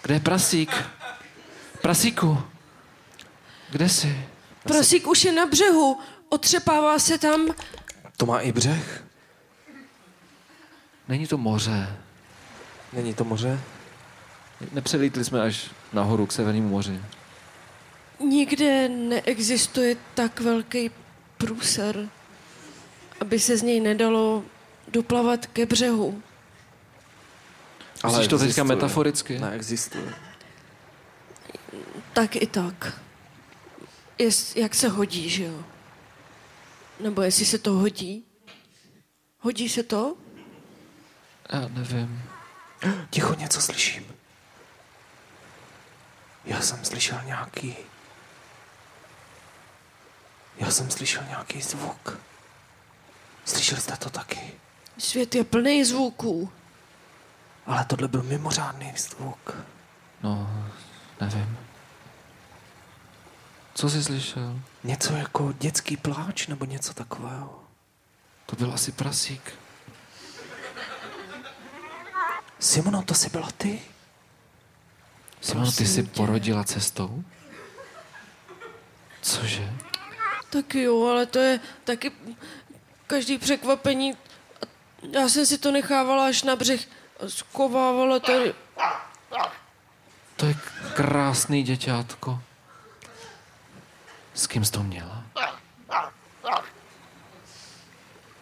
Kde je prasík? Prasíku. Kde jsi? Prosík už je na břehu. Otřepává se tam. to má i břeh? Není to moře. Není to moře? Nepřelítli jsme až nahoru k severnímu moři. Nikde neexistuje tak velký průser, aby se z něj nedalo doplavat ke břehu. Myslíš to teďka existuje. metaforicky? Neexistuje. Tak i tak. Jest, jak se hodí, že jo? Nebo jestli se to hodí? Hodí se to? Já nevím. Ticho, něco slyším. Já jsem slyšel nějaký... Já jsem slyšel nějaký zvuk. Slyšeli jste to taky? Svět je plný zvuků. Ale tohle byl mimořádný zvuk. No, nevím. Co jsi slyšel? Něco jako dětský pláč nebo něco takového. To byl asi prasík. Simono, to jsi byla ty? Simon, ty jsi porodila cestou? Cože? Tak jo, ale to je taky každý překvapení. Já jsem si to nechávala až na břeh. Skovávala tady. To je krásný děťátko. S kým jsi to měla?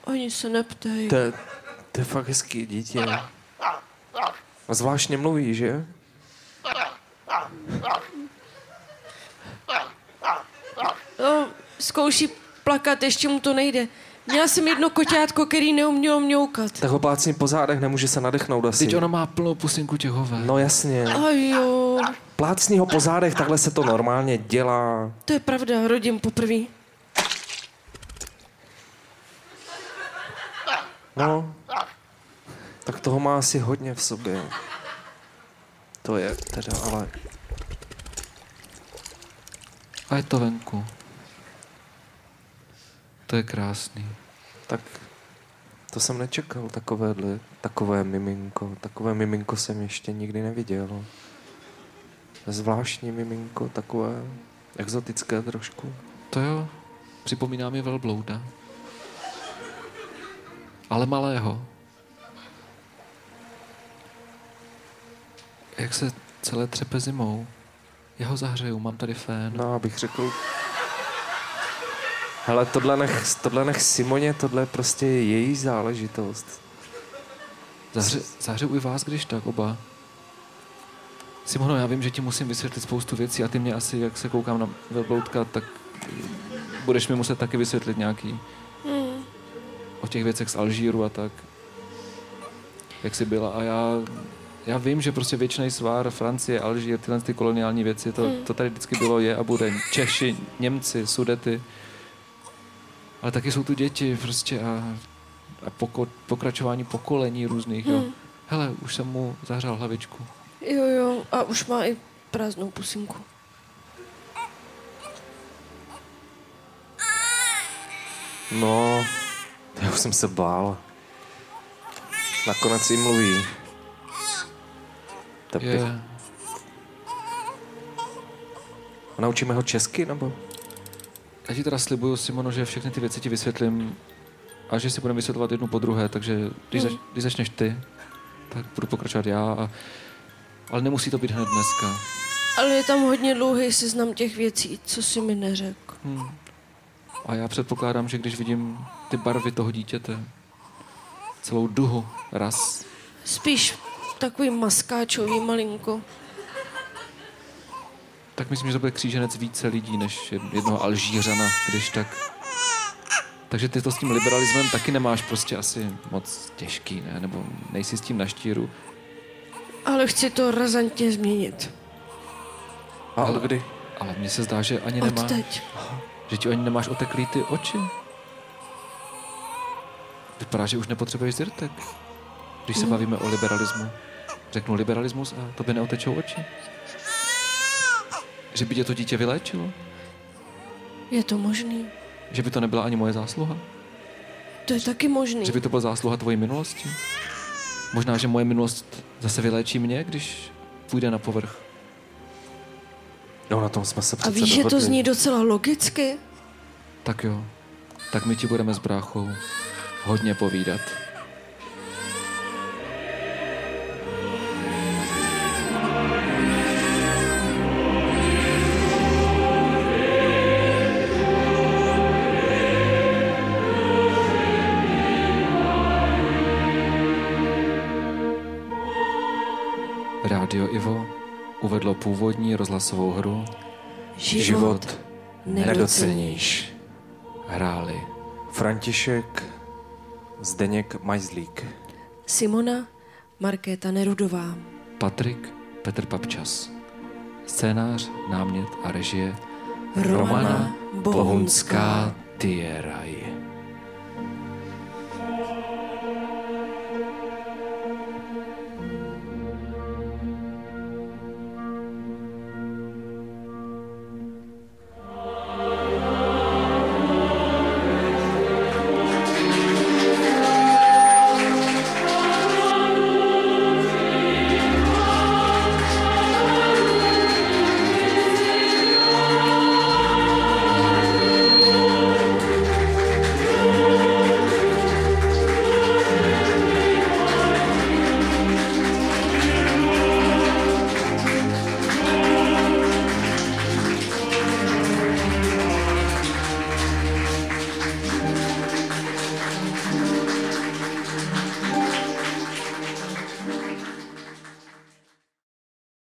Ani se neptej. To, je- to je fakt hezký dítě. A zvláštně mluví, že? No, zkouší plakat, ještě mu to nejde. Měla jsem jedno koťátko, který neumělo mňoukat. Tak ho plácní po zádech, nemůže se nadechnout asi. Teď ona má plnou pusinku těch hoven. No jasně. Aj jo, Plácní ho po zádech, takhle se to normálně dělá. to je pravda, rodím poprvé. No, tak toho má asi hodně v sobě. To je teda, ale A je to venku. To je krásný. tak to jsem nečekal, takovéhle, takové miminko. Takové miminko jsem ještě nikdy neviděl. Zvláštní miminko, takové exotické trošku. To jo, připomíná mi velblouda. Ale malého. Jak se celé třepe zimou. Já ho zahřeju, mám tady fén. No, abych řekl... Hele, tohle nech, tohle nech Simoně, tohle je prostě její záležitost. Zahře, zahřeju i vás, když tak, oba. Simono, já vím, že ti musím vysvětlit spoustu věcí a ty mě asi, jak se koukám na velbloutka, tak budeš mi muset taky vysvětlit nějaký o těch věcech z Alžíru a tak. Jak jsi byla. A já, já vím, že prostě věčný svár Francie, Alžír, tyhle ty koloniální věci, to, to tady vždycky bylo, je a bude. Češi, Němci, Sudety. Ale taky jsou tu děti prostě a, a poko, pokračování pokolení různých. Jo. Hele, už jsem mu zahřál hlavičku. Jo, jo, a už má i prázdnou pusinku. No, já už jsem se bál. Nakonec jí mluví. Tepi. Je, Naučíme ho česky, nebo? Já ti teda slibuju, Simono, že všechny ty věci ti vysvětlím a že si budeme vysvětlovat jednu po druhé, takže když, zač, když začneš ty, tak budu pokračovat já. A, ale nemusí to být hned dneska. Ale je tam hodně dlouhý seznam těch věcí, co si mi neřekl. A já předpokládám, že když vidím ty barvy toho dítěte, celou duhu, ras, Spíš takový maskáčový malinko. Tak myslím, že to bude kříženec více lidí než jed- jednoho Alžířana, když tak. Takže ty to s tím liberalismem taky nemáš prostě asi moc těžký, ne? Nebo nejsi s tím na štíru. Ale chci to razantně změnit. A od kdy? Ale mně se zdá, že ani Od nemá, teď. že ti ani nemáš oteklý ty oči. Vypadá, že už nepotřebuješ zrtek. Když se bavíme o liberalismu. Řeknu liberalismus a tobě neotečou oči. Že by tě to dítě vyléčilo. Je to možný? Že by to nebyla ani moje zásluha. To je taky možný. Že by to byla zásluha tvojí minulosti. Možná, že moje minulost zase vyléčí mě, když půjde na povrch. No, na tom jsme se A přece víš, že to zní docela logicky? Tak jo, tak my ti budeme s bráchou hodně povídat. Původní rozhlasovou hru Život nedoceníš. Hráli František Zdeněk Majzlík. Simona Markéta Nerudová. Patrik Petr Papčas. Scénář, námět a režie Romana Bohunská Tieraj.